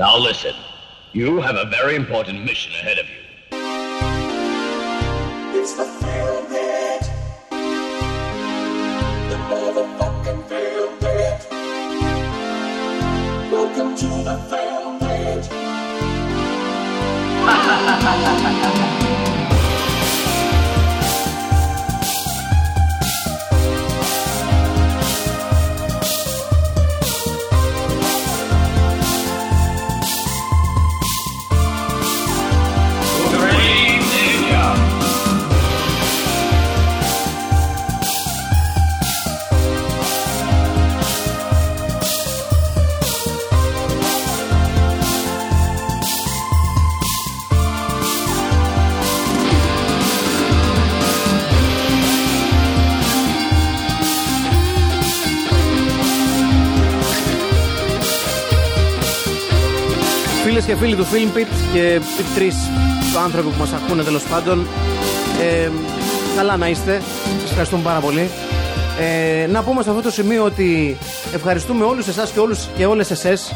Now listen. You have a very important mission ahead of you. It's the Film Net. The motherfucking Film Net. Welcome to the Film Net. φίλοι του Filmpit και οι τρεις άνθρωποι που μας ακούνε τέλος πάντων. Ε, καλά να είστε. Σας ευχαριστούμε πάρα πολύ. Ε, να πούμε σε αυτό το σημείο ότι ευχαριστούμε όλους εσάς και, όλους, και όλες εσές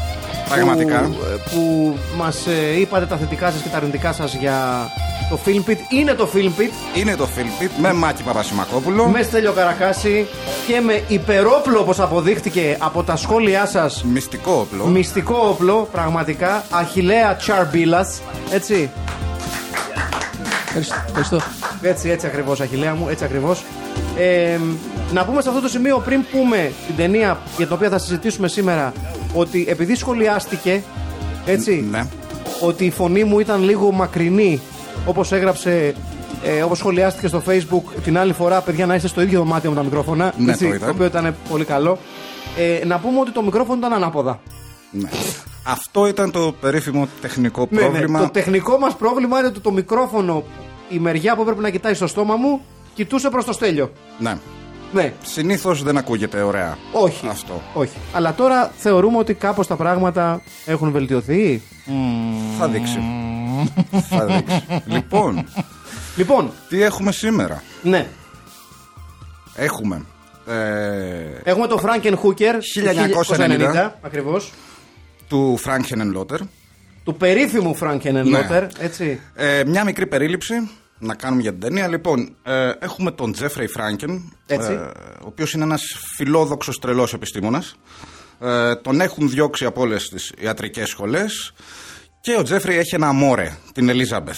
Πραγματικά. που, που μας ε, είπατε τα θετικά σας και τα αρνητικά σας για το Filmpit. Είναι το Filmpit Είναι το Φίλπιτ με Μάκη Παπασημακόπουλο. με Στέλιο Καρακάση και με υπερόπλο όπως αποδείχτηκε από τα σχόλιά σας Μυστικό όπλο. Μυστικό όπλο, πραγματικά. Αχιλέα Τσαρμπίλας. Έτσι. Ευχαριστώ. Ευχαριστώ. Έτσι, έτσι ακριβώς, Αχιλέα μου, έτσι ακριβώς. Ε, να πούμε σε αυτό το σημείο πριν πούμε την ταινία για την οποία θα συζητήσουμε σήμερα ότι επειδή σχολιάστηκε έτσι, Ναι. ότι η φωνή μου ήταν λίγο μακρινή όπως έγραψε ε, όπως σχολιάστηκε στο facebook την άλλη φορά παιδιά να είστε στο ίδιο δωμάτιο με τα μικρόφωνα Ναι, έτσι, το είδα. οποίο ήταν πολύ καλό ε, να πούμε ότι το μικρόφωνο ήταν ανάποδα Ναι. Αυτό ήταν το περίφημο τεχνικό Ναι, ναι. πρόβλημα. Το τεχνικό μας πρόβλημα είναι ότι το μικρόφωνο, η μεριά που έπρεπε να κοιτάει στο στόμα μου, κοιτούσε προς το στέλιο. Ναι. Ναι, Συνήθως δεν ακούγεται ωραία. όχι. Αυτό. Όχι. Αλλά τώρα θεωρούμε ότι κάπως τα πράγματα έχουν βελτιωθεί. Θα δείξει. Θα δείξει. λοιπόν, Λοιπόν, τι έχουμε σήμερα; ναι. Έχουμε. Ε, Έχουμε το Franken Hooker 1990. ακριβώς. του Frank Henenlotter. Του περίφημου Franken Ναι. Lotter, έτσι. Ε, μια μικρή περίληψη να κάνουμε για την ταινία. Λοιπόν, ε, έχουμε τον Τζέφρεϊ Φράγκεν, Έτσι. ε, ο οποίος είναι ένας φιλόδοξος τρελός επιστήμονας. Ε, τον έχουν διώξει από όλες τις ιατρικές σχολές και ο Τζέφρεϊ έχει ένα αμόρε, την Ελίζαμπεθ.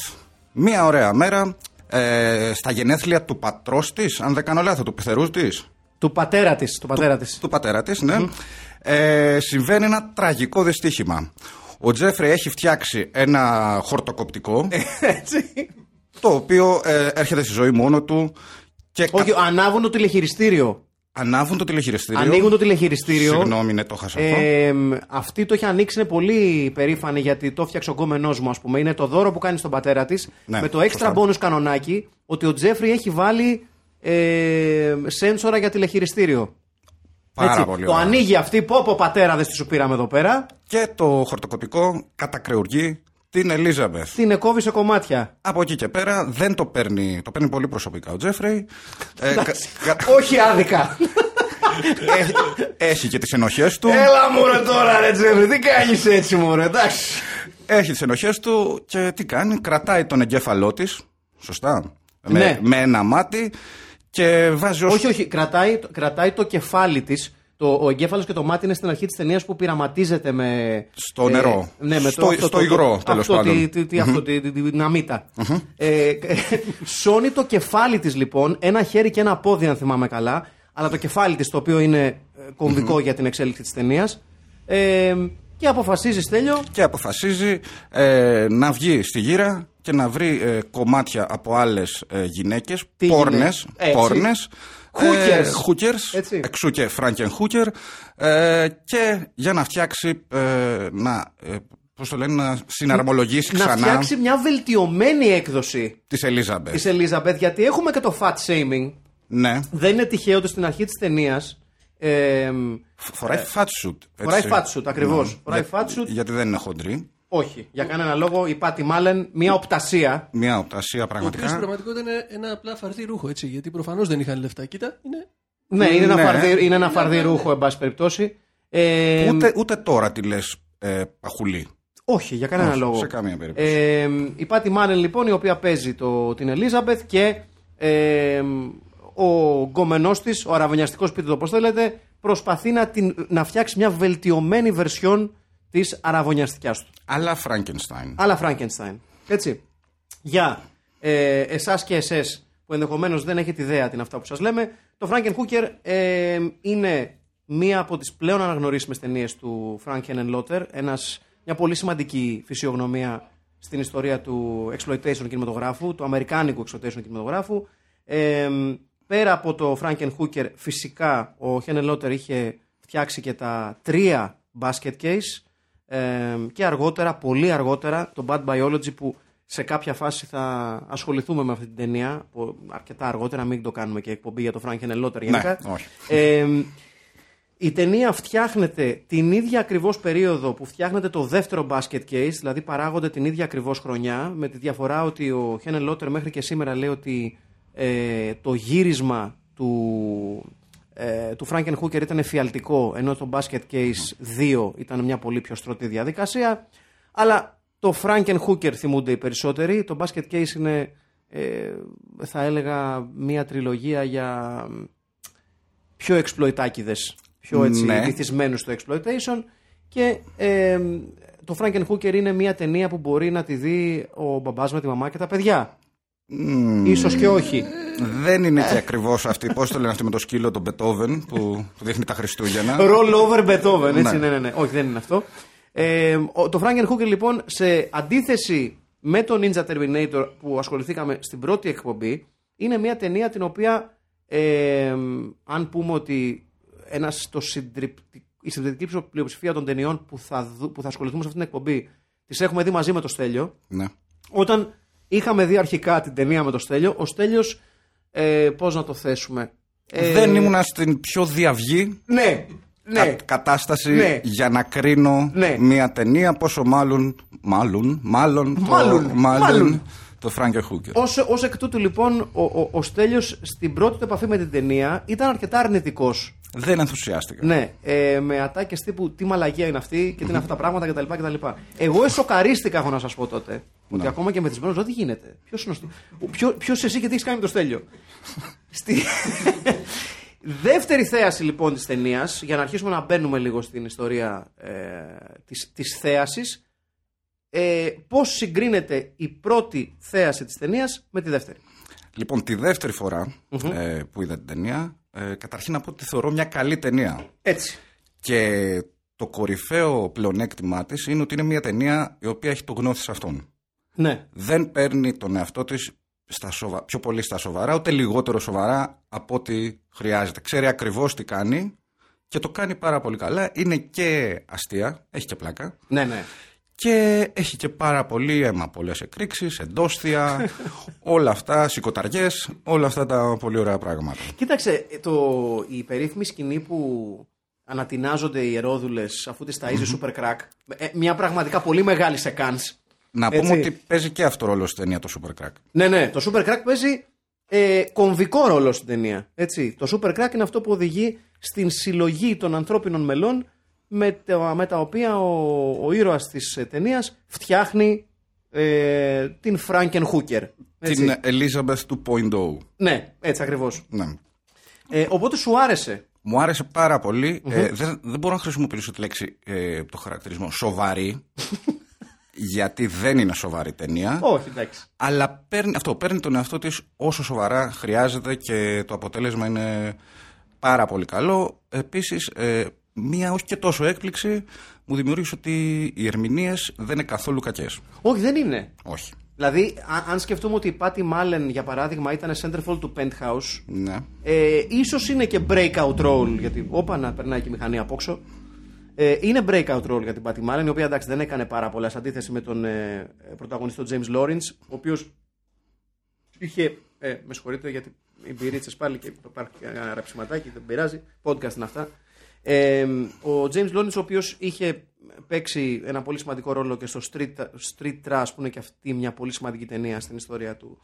Μία ωραία μέρα, ε, στα γενέθλια του πατρός της, αν δεν κάνω λάθος, του πεθερούς της, Του πατέρα της. Του πατέρα της. του πατέρα της, ναι, ε, συμβαίνει ένα τραγικό δυστύχημα. Ο Τζέφρεϊ έχει φτιάξει ένα χορτοκοπτικό έτσι. το οποίο ε, έρχεται στη ζωή μόνο του και Όχι, κα- ανάβουν το τηλεχειριστήριο. Ανάβουν το τηλεχειριστήριο. Ανοίγουν το τηλεχειριστήριο. Συγγνώμη, ναι, το χάσα αυτό. Ε, αυτή το έχει ανοίξει, είναι πολύ περήφανη γιατί το έφτιαξε ο γκόμενό μου, ας πούμε. Είναι το δώρο που κάνει στον πατέρα της Ναι, με το έξτρα σωστά. bonus κανονάκι ότι ο Τζέφρι έχει βάλει ε, σένσορα για τηλεχειριστήριο. Πάρα πολύ το ωραία. ανοίγει αυτή, πω πω πατέρα δεν τη σου πήραμε εδώ πέρα. Και το χορτοκοπικό κατακρεουργεί την Ελίζαμπεθ. Την κόβει σε κομμάτια. Από εκεί και πέρα δεν το παίρνει, το παίρνει πολύ προσωπικά ο Τζέφρεϊ. Ε, κα- κα- Όχι άδικα. έχει, έχει και τις ενοχές του. Έλα μου ρε τώρα ρε Τζέφρι, τι κάνεις έτσι μου ρε, εντάξει. Έχει τις ενοχές του και τι κάνει, κρατάει τον εγκέφαλό της, σωστά, με, Ναι. με ένα μάτι και βάζει ως... Όχι, όχι, κρατάει, κρατάει το κεφάλι της. Το, ο εγκέφαλος και το μάτι είναι στην αρχή της ταινίας που πειραματίζεται με. Στο νερό. ναι, με Στο- το, αυτό, στο το- υγρό, το- τέλος αυτό, πάντων. Τι, τι, τι, αυτό, τη, τη, τη δυναμίτα. Ε, σώνει το κεφάλι της λοιπόν, ένα χέρι και ένα πόδι, αν θυμάμαι καλά. Αλλά το κεφάλι της, το οποίο είναι ε, κομβικό για την εξέλιξη της ταινίας. Ε, και αποφασίζει, Στέλιο, και αποφασίζει ε, να βγει στη γύρα και να βρει ε, κομμάτια από άλλες ε, γυναίκες, Τι πόρνες, γυναίκες; Έτσι. πόρνες, Hookers. ε, hookers, Έτσι. εξού και Franken Hooker, ε, και για να φτιάξει, ε, να, ε, πώς το λένε, να συναρμολογήσει να ξανά φτιάξει μια βελτιωμένη έκδοση της Ελίζαμπεθ. της Ελίζαμπεθ, γιατί έχουμε και το fat shaming. Ναι, Δεν είναι τυχαίο ότι στην αρχή της ταινίας. Ε, φοράει fat suit. φοράει έτσι. fat suit, ακριβώς. Ναι. Φοράει Για- fat suit. Γιατί δεν είναι χοντρή. Όχι, για κανένα λόγο η Πάτη Μάλεν, μια οπτασία. Μια οπτασία Το οποίο στην πραγματικά. πραγματικότητα είναι ένα απλά φαρδί ρούχο, έτσι. Γιατί προφανώς δεν είχαν λεφτά. Κοίτα, είναι. Ναι, είναι ένα Ναι. φαρδί, είναι ένα φαρδί ρούχο, εν πάση περιπτώσει. Ε, Ούτε, ούτε τώρα τη λες ε, παχουλή. Όχι, για κανένα Όχι, λόγο. σε καμία περίπτωση. Ε, η Πάτη Μάλεν λοιπόν, η οποία παίζει το, την Ελίζαμπεθ και ε, ο γκομενός της, ο αραβωνιαστικός πείτε το πώς θέλετε, προσπαθεί να, την, να φτιάξει μια βελτιωμένη βερσιόν της αραβωνιαστικιάς του. Αλλά Φράγκενστάιν. Αλλά Frankenstein. Έτσι. Για ε, εσάς και εσές που ενδεχομένως δεν έχετε ιδέα τι είναι αυτά που σας λέμε, το Frankenhooker ε, είναι μία από τις πλέον αναγνωρίσιμες ταινίες του Frank Henenlotter. Ένας, μια πολύ σημαντική φυσιογνωμία στην ιστορία του exploitation κινηματογράφου, του αμερικάνικου exploitation κινηματογράφου. Ε, πέρα από το Frankenhooker, φυσικά ο Henenlotter είχε φτιάξει και τα τρία basket case ε, και αργότερα, πολύ αργότερα, το Bad Biology που σε κάποια φάση θα ασχοληθούμε με αυτή την ταινία, που αρκετά αργότερα, μην το κάνουμε και εκπομπή για το Frank Henenlotter γενικά. όχι. Ε, η ταινία φτιάχνεται την ίδια ακριβώς περίοδο που φτιάχνεται το δεύτερο basket case, δηλαδή παράγονται την ίδια ακριβώς χρονιά, με τη διαφορά ότι ο Χένεν Λότερ μέχρι και σήμερα λέει ότι ε, το γύρισμα του, ε, του Franken Hooker ήταν εφιαλτικό, ενώ το basket case 2 ήταν μια πολύ πιο στρωτή διαδικασία. Αλλά το Franken Hooker θυμούνται οι περισσότεροι, το basket case είναι, ε, θα έλεγα, μια τριλογία για πιο εξπλοϊτάκιδες, πιο έτσι Ναι. βυθισμένους στο exploitation και ε, το Frankenhooker είναι μια ταινία που μπορεί να τη δει ο μπαμπάς με τη μαμά και τα παιδιά. Ίσως και όχι. Δεν είναι και ακριβώς αυτή. Πώς το λένε αυτή με το σκύλο, τον Μπετόβεν, που, που δείχνει τα Χριστούγεννα. Roll over Beethoven, έτσι, Ναι. ναι, ναι, ναι. Όχι, δεν είναι αυτό. Ε, ο- το Frankenhooker λοιπόν, σε αντίθεση με το Ninja Terminator που ασχοληθήκαμε στην πρώτη εκπομπή, είναι μια ταινία την οποία, ε, αν πούμε ότι ένας, το συντριπτικ- η συντριπτική πλειοψηφία των ταινιών που θα, δου- που θα ασχοληθούμε σε αυτή την εκπομπή, τις έχουμε δει μαζί με το Στέλιο, Ναι. όταν είχαμε δει αρχικά την ταινία με το Στέλιο, ο Στέλιος, ε, πώς να το θέσουμε... Ε, Δεν ήμουνα στην πιο διαυγή Ναι, ναι. κα- κατάσταση Ναι. για να κρίνω Ναι. μια ταινία, πόσο μάλλον. Μάλλον. Μάλλον. το- Μάλλον, μάλλον. Το Φράγκερ Χούκερ. Ως, ως εκ τούτου λοιπόν ο, ο, ο Στέλιος στην πρώτη του επαφή με την ταινία ήταν αρκετά αρνητικός. Δεν ενθουσιάστηκα. Ναι, ε, με ατάκες τύπου τι μαλαγία είναι αυτή και τι είναι αυτά τα πράγματα κτλ. κτλ. Εγώ εσωκαρίστηκα, έχω να σας πω τότε. Ότι ακόμα και μεθυσμένος λέω τι γίνεται. Ποιος είναι ο Στέλιος. Ποιο, ποιος εσύ και τι έχεις κάνει με το Στέλιο. Στη... Δεύτερη θέαση λοιπόν της ταινίας, για να αρχίσουμε να μπαίνουμε λίγο στην ιστορία ε, της, της θέασης, ε, πώς συγκρίνεται η πρώτη θέαση της ταινίας με τη δεύτερη. Λοιπόν, τη δεύτερη φορά, ε, που είδα την ταινία, ε, καταρχήν να πω ότι θεωρώ μια καλή ταινία. Έτσι. Και το κορυφαίο πλεονέκτημά της είναι ότι είναι μια ταινία η οποία έχει το γνώθι σε αυτόν. Ναι. Δεν παίρνει τον εαυτό της στα σοβα... πιο πολύ στα σοβαρά, ούτε λιγότερο σοβαρά από ό,τι χρειάζεται. Ξέρει ακριβώς τι κάνει και το κάνει πάρα πολύ καλά. Είναι και αστεία, έχει και πλάκα. Ναι, ναι. Και έχει και πάρα πολύ αίμα, πολλές εκρήξεις, εντόστια, όλα αυτά, σηκωταριές, όλα αυτά τα πολύ ωραία πράγματα. Κοίταξε, το, η περίφημη σκηνή που ανατινάζονται οι ερόδουλες αφού τις ταζει Super Crack. ε, μια πραγματικά πολύ μεγάλη σε κάνς. Να Έτσι. πούμε ότι παίζει και αυτό ρόλο στην ταινία το Super Crack. Ναι, ναι, το Super Crack παίζει ε, κομβικό ρόλο στην ταινία. Έτσι. Το Super Crack είναι αυτό που οδηγεί στην συλλογή των ανθρώπινων μελών με τα, με τα οποία ο, ο ήρωας της ε, ταινίας φτιάχνει ε, την Frankenhooker. Έτσι. Την Elizabeth 2.0. Ναι, έτσι ακριβώς. Ναι. Ε, οπότε σου άρεσε. Μου άρεσε πάρα πολύ. Ε, δεν, δεν μπορώ να χρησιμοποιήσω τη λέξη, ε, το χαρακτηρισμό σοβαρή. γιατί δεν είναι σοβαρή ταινία. Όχι, εντάξει. Αλλά παίρνει, αυτό, παίρνει τον εαυτό της όσο σοβαρά χρειάζεται και το αποτέλεσμα είναι πάρα πολύ καλό. Επίσης, ε, μία όχι και τόσο έκπληξη μου δημιούργησε ότι οι ερμηνείες δεν είναι καθόλου κακές. Όχι, δεν είναι. Όχι. Δηλαδή, α- αν σκεφτούμε ότι η Πάτη Μάλεν, για παράδειγμα, ήταν centerfold του Penthouse, Ναι. ε, ίσως είναι και breakout role, γιατί όπα να περνάει και η μηχανή απόξω. Ε, είναι breakout role για την Πάτη Μάλεν, η οποία εντάξει δεν έκανε πάρα πολλά σε αντίθεση με τον ε, πρωταγωνιστή τον James Lawrence, ο οποίος είχε. Ε, με συγχωρείτε γιατί οι μπυρίτσες πάλι και υπάρχει ένα ραψιματάκι, δεν πειράζει. Podcast είναι αυτά. Ε, ο James Lawrence, ο οποίος είχε παίξει ένα πολύ σημαντικό ρόλο και στο Street, Street Trash, που είναι και αυτή μια πολύ σημαντική ταινία στην ιστορία του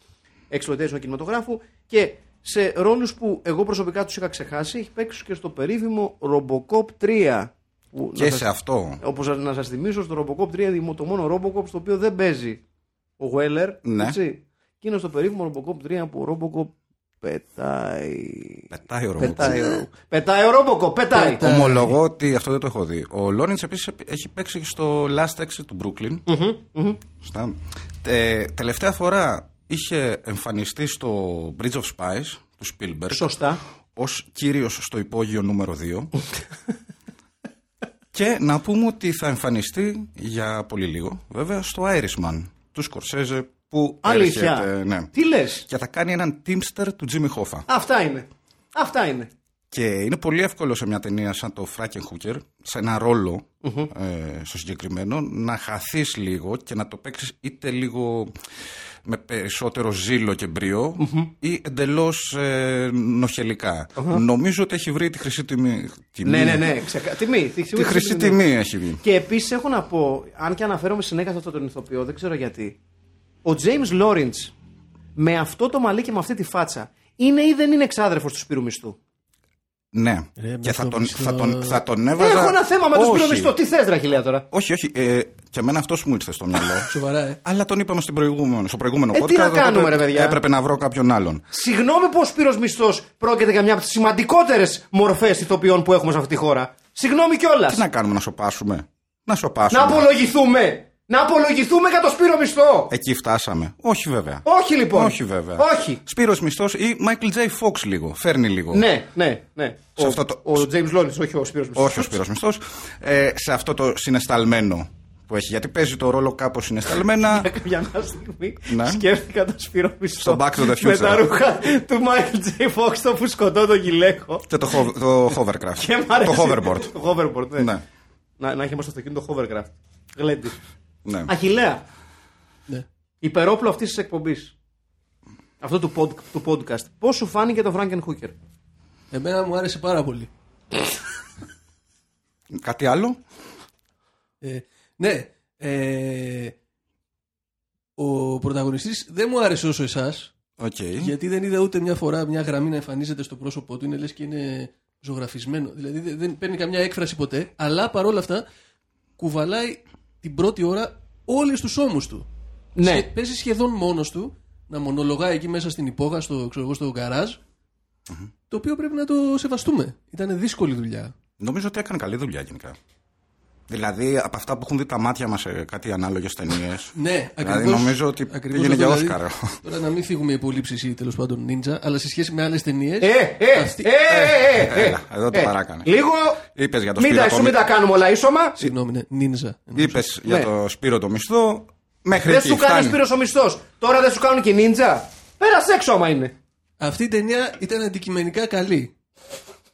exploitation κινηματογράφου και σε ρόλους που εγώ προσωπικά τους είχα ξεχάσει έχει παίξει και στο περίφημο Robocop 3 Που Και να σε σας- αυτό. Όπως να σας θυμίσω στο Robocop 3 είναι το μόνο Robocop στο οποίο δεν παίζει ο Weller. Ναι. Έτσι. Και είναι στο περίφημο Robocop 3 που ο Robocop πετάει. Πετάει ο Πετάει Ρόμποκοπ. ο, πετάει ο Robocop, πετάει. Πετάει. Ομολογώ ότι αυτό δεν το έχω δει. Ο Λόρεντ επίσης έχει παίξει και στο Last Exit του Brooklyn. Σωστά. Ε, τελευταία φορά είχε εμφανιστεί στο Bridge of Spies του Spielberg Σωστά. ως κύριος στο υπόγειο νούμερο 2. και να πούμε ότι θα εμφανιστεί για πολύ λίγο, βέβαια, στο Irishman του Σκορσέζε που Αλήθεια. έρχεται, ναι. Τι λες; Και θα κάνει έναν Teamster του Jimmy Hoffa. Αυτά είναι. Αυτά είναι. Και είναι πολύ εύκολο σε μια ταινία σαν το Frankenhooker, σε ένα ρόλο, ε, στο συγκεκριμένο, να χαθείς λίγο και να το παίξεις είτε λίγο με περισσότερο ζήλο και μπριο ή εντελώς ε, νοχελικα Νομίζω ότι έχει βρει τη χρυσή τιμή. τιμή. Ναι, ναι, ναι. Ξεκα... Τιμή. Τη, Τη χρυσή τιμή έχει βγει. Και επίσης έχω να πω, αν και αναφέρομαι συνέχεια σε αυτόν τον ηθοποιό, δεν ξέρω γιατί. Ο James Lawrence με αυτό το μαλλί και με αυτή τη φάτσα είναι ή δεν είναι εξάδερφος του Σπύρου Μισθού; Ναι. Ρε, με και θα το τον, μισθό- θα, τον, θα τον έβαζα... Έχω ένα θέμα με τον Σπύρο Όχι. Μισθό. Τι θες, Ραχιλέα τώρα; Όχι, όχι. Ε, και εμένα αυτός μου ήρθε στο μυαλό. Σοβαρά, ε. Αλλά τον είπαμε στην προηγούμενο, στο προηγούμενο Ε, podcast. τι να οπότε κάνουμε, ρε, παιδιά; Έπρεπε να βρω κάποιον άλλον. Συγγνώμη που ο Σπύρος Μισθός πρόκειται για μια από τις σημαντικότερες μορφές ηθοποιών που έχουμε σε αυτή τη χώρα. Συγγνώμη κιόλας. Τι να κάνουμε, να σοπάσουμε; Να σοπάσουμε. Να απολογηθούμε. Να απολογηθούμε για το Σπύρο Μισθό. Εκεί φτάσαμε. Όχι βέβαια. Όχι λοιπόν. Όχι βέβαια. Όχι. Σπύρος Μισθός ή Michael J. Fox λίγο. Φέρνει λίγο. Ναι, ναι, ναι. Σε ο, αυτό το- ο James Lawrence, όχι ο Σπύρος Μισθός. Όχι ο Σπύρος Μισθός. Ε, σε αυτό το συναισθαλμένο που έχει. Γιατί παίζει το ρόλο κάπως συναισθαλμένα. Για μια στιγμή Ναι. σκέφτηκα τον Σπύρο Μισθό Στο Back to the με Future. τα ρούχα του Michael J. Fox το φουσκωτό το γυλαίκο. και το, hov- το hovercraft. Και μ' αρέσει. το hoverboard. Το hoverboard, ναι. ναι. Να, να έχει μας στο αυτοκίνητο το hovercraft. Γλέντι. Ναι. Αχιλέα, Ναι. υπερόπλο αυτής της εκπομπής. Αυτό του, pod, του podcast. Πώς σου φάνηκε το Frankenhooker. Εμένα μου άρεσε πάρα πολύ. Κάτι άλλο; Ε, ναι, ε, ο πρωταγωνιστής δεν μου άρεσε όσο εσάς, Οκ. γιατί δεν είδα ούτε μια φορά μια γραμμή να εμφανίζεται στο πρόσωπό του, είναι λες και είναι ζωγραφισμένο. Δηλαδή δεν- δεν παίρνει καμιά έκφραση ποτέ, αλλά παρόλα αυτά κουβαλάει την πρώτη ώρα όλες τους ώμους του. Ναι. Σχε- παίζει σχεδόν μόνος του να μονολογάει εκεί μέσα στην υπόγα, στο, ξέρω εγώ, στο γκαράζ, το οποίο πρέπει να το σεβαστούμε. Ήταν δύσκολη δουλειά. Νομίζω ότι έκανε καλή δουλειά γενικά. Δηλαδή από αυτά που έχουν δει τα μάτια μας σε κάτι ανάλογες ταινίες. Ναι, Δηλαδή, ακριβώς, νομίζω ότι ακριβώς πήγαινε αυτό, για δηλαδή, Όσκαρο. Τώρα να μην φύγουμε υπολείψει ή τέλος πάντων νίντζα, αλλά σε σχέση με άλλες ταινίες. Ε, ε, Αυτή- ε, ε, ε, ε, Έλα, εδώ το ε. παράκανε. Λίγο. Είπες για το Μην Σπύρο τα, το σου, μην μυ- τα κάνουμε όλα ίσωμα. Συγγνώμη, ναι, νίντζα. Είπες για Ναι. το Σπύρο το μισθό. Μέχρι Δεν εκεί σου κάνει φτάνει. Σπύρος ο μισθός. Τώρα δεν σου κάνουν και νίντζα. Πέρασε έξω άμα είναι. Αυτή η ταινία ήταν αντικειμενικά καλή.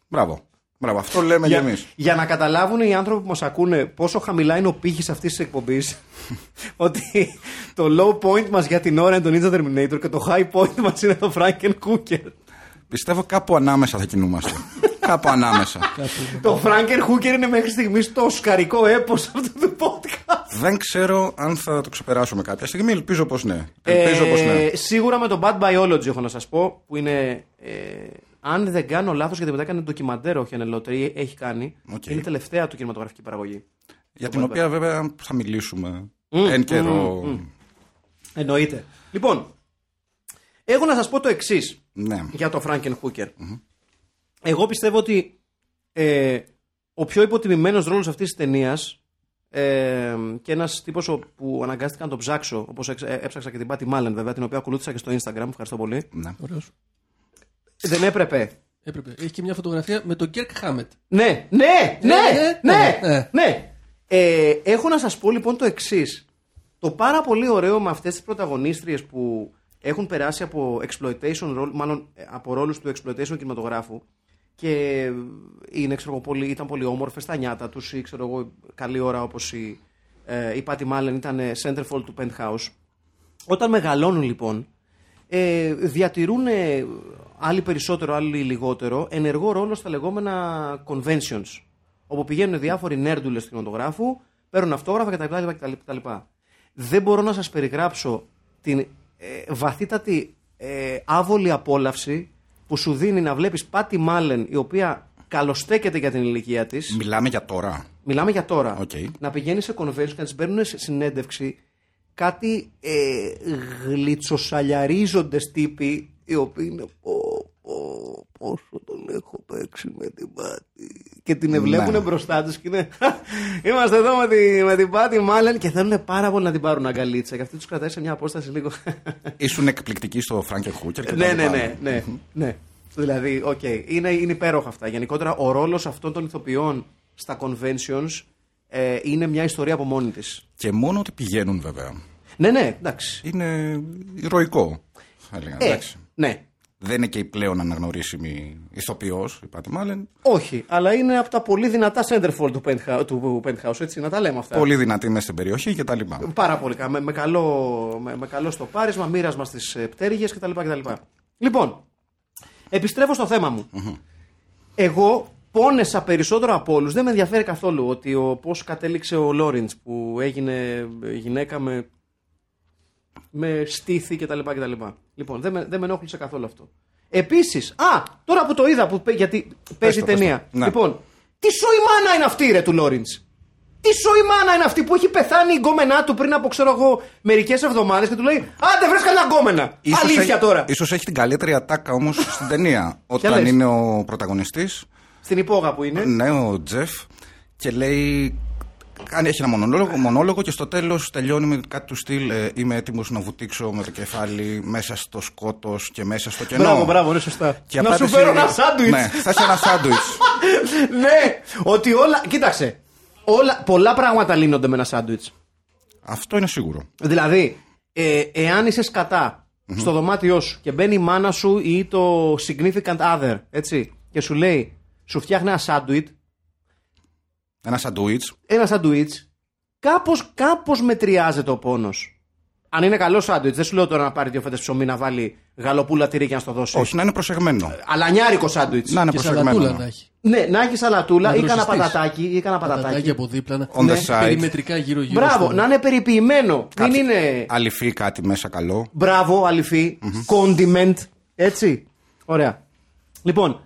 Μπράβο. Μπράβο, αυτό λέμε Για, κι εμείς. για να καταλάβουν οι άνθρωποι που μας ακούνε πόσο χαμηλά είναι ο πύχης αυτής της εκπομπής, ότι το low point μας για την ώρα είναι το Ninja Terminator και το high point μας είναι το Frankenhooker. Πιστεύω κάπου ανάμεσα θα κινούμαστε. κάπου ανάμεσα. το Frankenhooker είναι μέχρι στιγμής το σκαρικό έπος αυτού του podcast. Δεν ξέρω αν θα το ξεπεράσουμε κάποια στιγμή. Ελπίζω πως ναι. Ελπίζω πως ναι. Ε, Σίγουρα με το Bad Biology έχω να σας πω, που είναι. Ε, αν δεν κάνω λάθος, γιατί μετά έκανε ντοκιμαντέρ ο Χενενλότερ ή έχει κάνει. Οκ. Είναι η τελευταία του κινηματογραφική παραγωγή. Για την οποία βέβαια θα μιλήσουμε εν καιρό. Εννοείται. Λοιπόν, έχω να σας πω το εξής Ναι. για το Franken Hooker. Εγώ πιστεύω ότι ε, ο πιο υποτιμημένος ρόλος αυτής της ταινίας ε, και ένας τύπος ο- που αναγκάστηκα να το ψάξω, όπως εξ- ε, έψαξα και την Πάτη Μάλεν βέβαια, την οποία ακολούθησα και στο Instagram, ευχαριστώ πολύ, ναι. Ωραίος. Δεν έπρεπε. Έπρεπε. Έχει και μια φωτογραφία με τον Κέρκ Χάμετ. Ναι, ναι, ναι, Ε, ναι, ε, ε. ναι. Ε, έχω να σας πω λοιπόν το εξής. Το πάρα πολύ ωραίο με αυτές τις πρωταγωνίστριες που έχουν περάσει από exploitation role, μάλλον ε, από ρόλους του exploitation κινηματογράφου και είναι, ξέρω, εγώ, πολύ, ήταν πολύ όμορφες τα νιάτα τους ή ξέρω εγώ καλή ώρα όπως η, ε, η Patty Malin ήταν ε, centerfold του Penthouse. Όταν μεγαλώνουν λοιπόν ε, διατηρούν ε, άλλοι περισσότερο, άλλοι λιγότερο ενεργό ρόλο στα λεγόμενα conventions. Όπου πηγαίνουν διάφοροι νέρντουλες του κινηματογράφου, παίρνουν αυτόγραφα κτλ. κτλ, κτλ. Δεν μπορώ να σας περιγράψω την ε, βαθύτατη ε, άβολη απόλαυση που σου δίνει να βλέπεις Πάτι Μάλεν η οποία καλοστέκεται για την ηλικία της. Μιλάμε για τώρα. Μιλάμε για τώρα. Οκ. Να πηγαίνει σε convention και να τη παίρνουν σε συνέντευξη κάτι ε, γλιτσοσαλιαρίζοντε τύποι οι οποίοι είναι πω, πω, πόσο τον έχω παίξει με την Πάτι. Και την βλέπουν Ναι. μπροστά τους και είναι. Είμαστε εδώ με, τη, με την Πάτι, μάλλον και θέλουν πάρα πολύ να την πάρουν αγκαλίτσα. Και αυτή τους κρατάει σε μια απόσταση λίγο. Ήσουν εκπληκτική στο Frankenhooker και ναι, τα ναι, λοιπά. ναι, ναι, ναι. Δηλαδή, οκ. Είναι, είναι υπέροχα αυτά. Γενικότερα, ο ρόλος αυτών των ηθοποιών στα conventions ε, είναι μια ιστορία από μόνη της. Και μόνο ότι πηγαίνουν βέβαια. Ναι, ναι, εντάξει. Είναι ηρωικό. Θα έλεγα. Ε, εντάξει. ναι. Δεν είναι και η πλέον αναγνωρίσιμη ηθοποιός, η Πάτη Μάλεν. Όχι, αλλά είναι από τα πολύ δυνατά centerfold του, penthouse, του penthouse, έτσι, να τα λέμε αυτά. Πολύ δυνατή μέσα στην περιοχή και τα λοιπά. Πάρα πολύ καλά. Με, με, καλό, με, με καλό στο πάρισμα, μοίρασμα στις πτέρυγες κτλ, κτλ. Λοιπόν, επιστρέφω στο θέμα μου. Εγώ πόνεσα περισσότερο από όλους. Δεν με ενδιαφέρει καθόλου ότι ο, πώς κατέληξε ο Λόριντ που έγινε γυναίκα με, με στήθη κτλ. κτλ. Λοιπόν, δεν με, δεν με ενόχλησε καθόλου αυτό. Επίσης, α, τώρα που το είδα, που, παι- γιατί παίζει το, πες ταινία. το. Ναι. Λοιπόν, τι σοϊμάνα είναι αυτή, ρε του Λόριντς. Τι σοϊμάνα είναι αυτή που έχει πεθάνει η γκόμενά του πριν από ξέρω εγώ μερικές εβδομάδες και του λέει Άντε βρες κανένα γκόμενα. Αλήθεια έχει, τώρα. Ίσως έχει την καλύτερη ατάκα όμως στην ταινία. Όταν λες. είναι ο πρωταγωνιστής, Στην υπόγα που είναι. ναι, ο Τζεφ, και λέει. Κάνει, έχει ένα μονόλογο, μονόλογο και στο τέλος τελειώνει με κάτι του στυλ. ε, είμαι έτοιμος να βουτήξω με το κεφάλι μέσα στο σκότος και μέσα στο κενό. Μπράβο, μπράβο, είναι σωστά. Και να σου απάντηση- φέρω ένα σάντουιτς. Ναι, θα έχει ένα σάντουιτς. ναι, ότι όλα. Κοίταξε. Όλα, πολλά πράγματα λύνονται με ένα σάντουιτς. Αυτό είναι σίγουρο. Δηλαδή, ε, εάν είσαι σκατά στο δωμάτιό σου και μπαίνει η μάνα σου ή το significant other, έτσι, και σου λέει, σου φτιάχνει ένα σάντουιτ, Ένα σαντουίτς. ένα σάντουιτ, κάπως κάπως μετριάζεται ο πόνος. Αν είναι καλό σάντουιτς, δεν σου λέω τώρα να πάρει δύο φέτες ψωμί να βάλει γαλοπούλα τυρί και να στο δώσει. Όχι, να είναι προσεγμένο. Αλανιάρικο σάντουιτς. Να είναι Και προσεγμένο. σαλατούλα να έχει. Ναι, να έχει σαλατούλα Να ή κανένα δροσιστείς. πατατάκι. Ή κανένα Πατατάκι πατατάκι. από δίπλα. να- On the Ναι, side. Περιμετρικά γύρω-γύρω. Μπράβο, στο- να είναι περιποιημένο. Κάτι Μην είναι. Αληφή κάτι μέσα καλό. Μπράβο, αληφή. Condiment. Έτσι. Ωραία. Λοιπόν,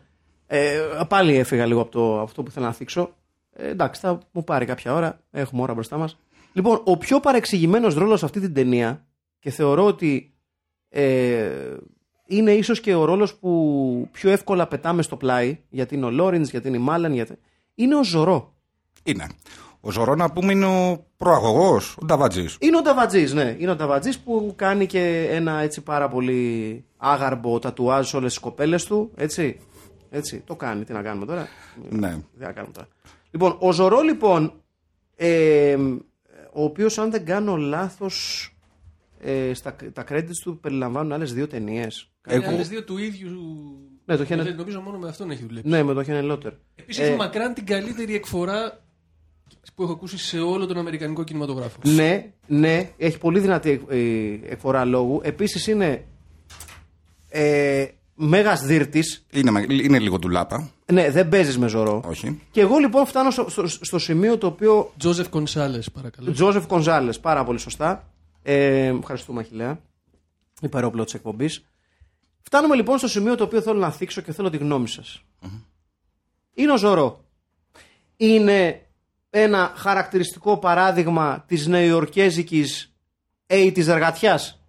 ε, πάλι έφυγα λίγο από το, αυτό που ήθελα να θίξω. Ε, εντάξει, θα μου πάρει κάποια ώρα. Έχουμε ώρα μπροστά μας. Λοιπόν, ο πιο παρεξηγημένος ρόλος σε αυτή την ταινία και θεωρώ ότι ε, είναι ίσως και ο ρόλος που πιο εύκολα πετάμε στο πλάι γιατί είναι ο Λόρινς, γιατί είναι η Μάλαν, γιατί... είναι ο Ζωρό. Είναι. Ο Ζωρό να πούμε είναι ο προαγωγός, ο Νταβατζής. Είναι ο Νταβατζής, ναι. Είναι ο Νταβατζής που κάνει και ένα έτσι πάρα πολύ άγαρμπο τατουάζ σε όλες τις κοπέλες του, έτσι. Έτσι, το κάνει. Τι να κάνουμε τώρα; Ναι. Δεν να κάνουμε τώρα; Λοιπόν, ο Ζωρό λοιπόν, ε, ο οποίος αν δεν κάνω λάθος, ε, στα, τα credits του περιλαμβάνουν άλλες δύο ταινίες. Είναι Εγώ- άλλες δύο του ίδιου. Ναι, το Χένε- Νομίζω μόνο με αυτόν έχει δουλέψει. Ναι, με το Χένε Λότερ. Επίσης Ε, έχει μακράν την καλύτερη εκφορά που έχω ακούσει σε όλο τον Αμερικανικό κινηματογράφο. Ναι, ναι, έχει πολύ δυνατή ε, εκφορά λόγου. Επίσης είναι ε, μέγας δίρτης. Είναι, με- είναι λίγο ντουλάπα. Ναι, δεν παίζεις με Ζωρό. Όχι. Και εγώ λοιπόν φτάνω στο, στο, στο σημείο το οποίο Τζόζεφ Κονσάλες, παρακαλώ. Τζόζεφ Κονζάλε, πάρα πολύ σωστά. Ε, ευχαριστούμε, Αχηλέα. Η παρόπλο τη εκπομπής. Φτάνουμε λοιπόν στο σημείο το οποίο θέλω να θίξω και θέλω τη γνώμη σας. Είναι ο Ζωρό. Είναι ένα χαρακτηριστικό παράδειγμα της νεοϊορκέζικης 80's εργατιάς.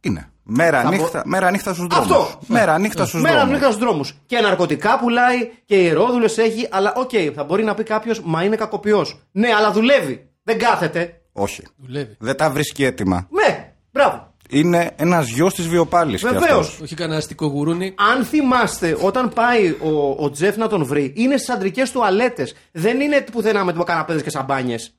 Είναι. Μέρα Θα νύχτα, μέρα νύχτα στους δρόμους. Αυτό. Μέρα νύχτα στους Μέρα δρόμους. νύχτα στους δρόμους. Και ναρκωτικά πουλάει και ιερόδουλες έχει. Αλλά οκ, θα μπορεί να πει κάποιος, μα είναι κακοποιός. Ναι, αλλά δουλεύει. Δεν κάθεται. Όχι. Δουλεύει. Δεν τα βρίσκει έτοιμα. Ναι, μπράβο. Είναι ένας γιος της βιοπάλης κι Βεβαίως. αυτός. Όχι κανένα αστικό γουρούνι. Αν θυμάστε, όταν πάει ο, ο Τζεφ να τον βρει, είναι στις αντρικές τουαλέτες. Δεν είναι πουθενά με καναπέδες και σαμπάνιες.